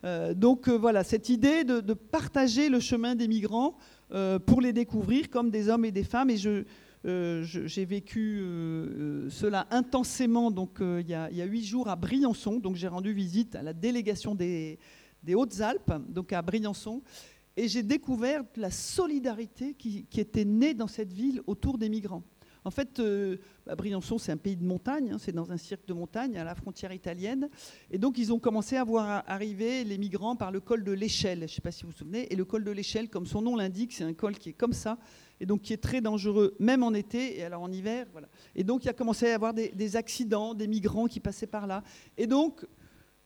Euh, donc euh, voilà, cette idée de, partager le chemin des migrants, euh, pour les découvrir comme des hommes et des femmes. Et euh, j'ai vécu euh, cela intensément donc, il, y a, huit jours à Briançon. Donc j'ai rendu visite à la délégation des, Hautes-Alpes, donc à Briançon. Et j'ai découvert la solidarité qui, était née dans cette ville autour des migrants. En fait, bah, Briançon, c'est un pays de montagne, hein, c'est dans un cirque de montagne à la frontière italienne. Et donc, ils ont commencé à voir arriver les migrants par le col de l'Échelle. Je ne sais pas si vous vous souvenez. Et le col de l'Échelle, comme son nom l'indique, c'est un col qui est comme ça, et donc qui est très dangereux, même en été, et alors en hiver. Voilà. Et donc, il a commencé à y avoir des, des accidents, des migrants qui passaient par là. Et donc,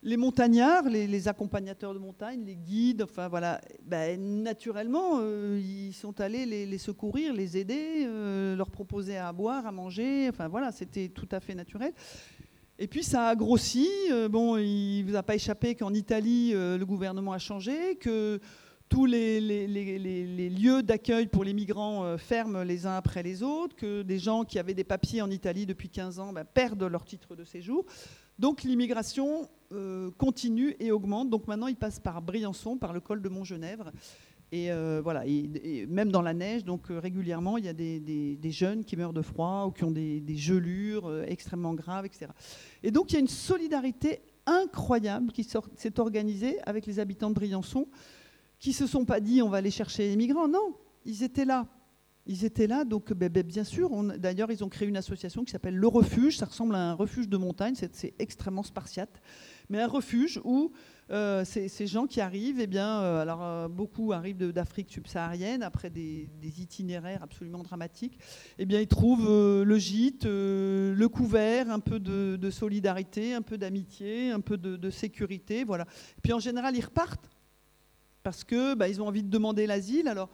les montagnards, les, accompagnateurs de montagne, les guides, enfin voilà, ben, naturellement, euh, ils sont allés les, secourir, les aider, euh, leur proposer à boire, à manger, enfin voilà, c'était tout à fait naturel. Et puis ça a grossi. Euh, bon, il ne vous a pas échappé qu'en Italie, le gouvernement a changé, que tous les, lieux d'accueil pour les migrants ferment les uns après les autres, que des gens qui avaient des papiers en Italie depuis 15 ans ben, perdent leur titre de séjour. Donc l'immigration euh, continue et augmente. Donc maintenant, il passe par Briançon, par le col de Montgenèvre. Et euh, voilà, et, même dans la neige, donc euh, régulièrement, il y a des, jeunes qui meurent de froid ou qui ont des, gelures extrêmement graves, etc. Et donc il y a une solidarité incroyable qui s'est organisée avec les habitants de Briançon, qui se sont pas dit on va aller chercher les migrants. Non, ils étaient là. Ils étaient là, donc ben, ben, bien sûr. D'ailleurs, ils ont créé une association qui s'appelle Le Refuge. Ça ressemble à un refuge de montagne, c'est extrêmement spartiate. Mais un refuge où euh, ces, gens qui arrivent, eh bien, euh, alors euh, beaucoup arrivent d'Afrique subsaharienne après des, itinéraires absolument dramatiques. Eh bien, ils trouvent le gîte, le couvert, un peu de, solidarité, un peu d'amitié, un peu de, sécurité, voilà. Et puis en général, ils repartent parce que ils ont envie de demander l'asile. Alors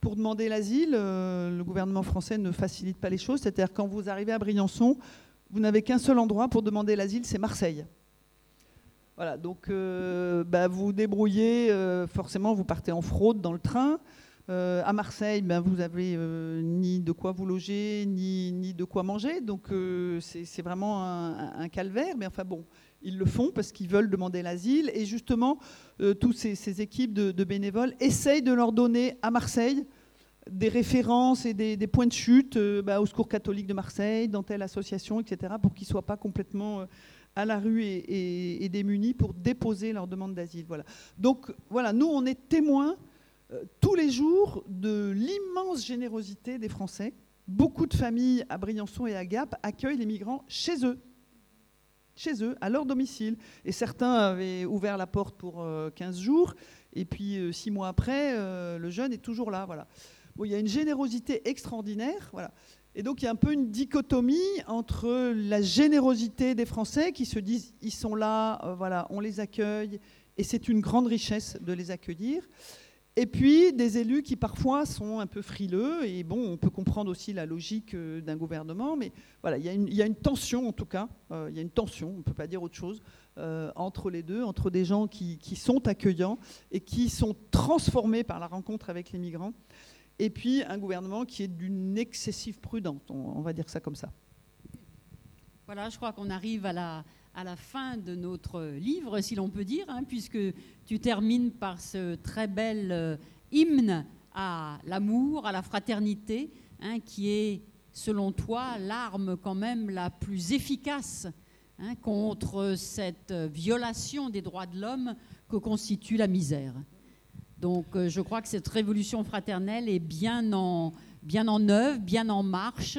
pour demander l'asile, euh, le gouvernement français ne facilite pas les choses. C'est-à-dire quand vous arrivez à Briançon, vous n'avez qu'un seul endroit pour demander l'asile, c'est Marseille. Voilà, donc euh, bah, vous débrouillez, euh, forcément vous partez en fraude dans le train. à Marseille, ben, vous n'avez ni de quoi vous loger, ni, ni de quoi manger. Donc c'est vraiment un, calvaire. Mais enfin bon, ils le font parce qu'ils veulent demander l'asile. Et justement, toutes ces, équipes de, bénévoles essayent de leur donner à Marseille des références et des, points de chute bah, au Secours catholique de Marseille, dans telle association, etc., pour qu'ils ne soient pas complètement à la rue et, démunis pour déposer leur demande d'asile. Donc voilà, nous, on est témoins tous les jours de l'immense générosité des Français. Beaucoup de familles à Briançon et à Gap accueillent les migrants chez eux chez eux, à leur domicile. Et certains avaient ouvert la porte pour 15 euh, jours, et puis euh, six mois après, euh, le jeune est toujours là. Voilà. Il y a une générosité extraordinaire. Voilà. Et donc il y a un peu une dichotomie entre la générosité des Français qui se disent ils sont là, voilà, on les accueille, et c'est une grande richesse de les accueillir. Et puis des élus qui parfois sont un peu frileux, et bon, on peut comprendre aussi la logique euh, d'un gouvernement, mais voilà, il y, a une tension en tout cas, euh, il y a une tension, on ne peut pas dire autre chose, euh, entre les deux, entre des gens qui, sont accueillants et qui sont transformés par la rencontre avec les migrants, et puis un gouvernement qui est d'une excessive prudence, on va dire ça comme ça. Voilà, je crois qu'on arrive à la, à la fin de notre livre, si l'on peut dire, hein, puisque tu termines par ce très bel euh, hymne à l'amour, à la fraternité, hein, qui est, selon toi, l'arme quand même la plus efficace hein, contre cette violation des droits de l'homme que constitue la misère. Donc euh, je crois que cette révolution fraternelle est bien en, bien en œuvre, bien en marche,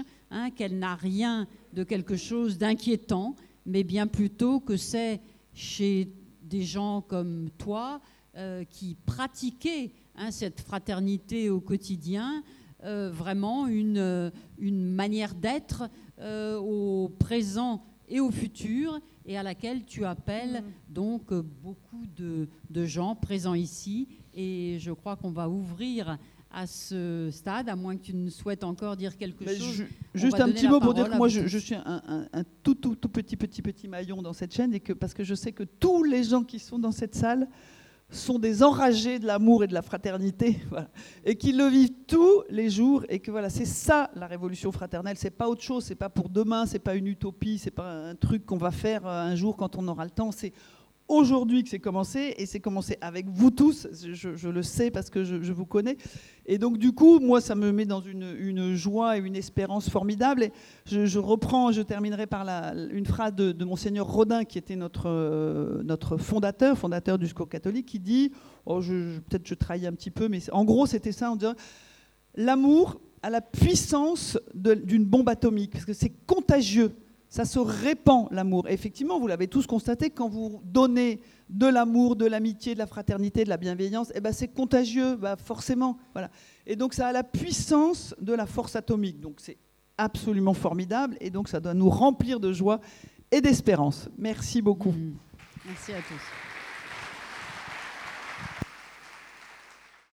qu'elle n'a rien de quelque chose d'inquiétant, mais bien plutôt que c'est chez des gens comme toi euh, qui pratiquaient hein, cette fraternité au quotidien, euh, vraiment une, euh, une manière d'être au présent et au futur, et à laquelle tu appelles mm. donc beaucoup de, de gens présents ici. Et je crois qu'on va ouvrir à ce stade, à moins que tu ne souhaites encore dire quelque chose. juste un petit mot pour dire que moi, je, suis un, tout, tout, tout, petit, petit, petit maillon dans cette chaîne, et que, parce que je sais que tous les gens qui sont dans cette salle sont des enragés de l'amour et de la fraternité, et qui le vivent tous les jours, et que voilà, c'est ça la révolution fraternelle. C'est pas autre chose, c'est pas pour demain, c'est pas une utopie, c'est pas un truc qu'on va faire euh, un jour quand on aura le temps. C'est aujourd'hui que c'est commencé, et c'est commencé avec vous tous, je, le sais parce que je, vous connais. Et donc du coup, moi, ça me met dans une, joie et une espérance formidable. Et je, reprends, je terminerai par une phrase de, monseigneur Rodin, qui était notre, euh, fondateur, fondateur du secours catholique, qui dit, oh, peut-être je trahis un petit peu, mais en gros, c'était ça, en disant, l'amour a la puissance d'une bombe atomique, parce que c'est contagieux ça se répand l'amour. Effectivement, vous l'avez tous constaté, quand vous donnez de l'amour, de l'amitié, de la fraternité, de la bienveillance, eh ben c'est contagieux, bah forcément. Voilà. Et donc ça a la puissance de la force atomique. Donc c'est absolument formidable et donc ça doit nous remplir de joie et d'espérance. Merci beaucoup. Mmh. Merci à tous.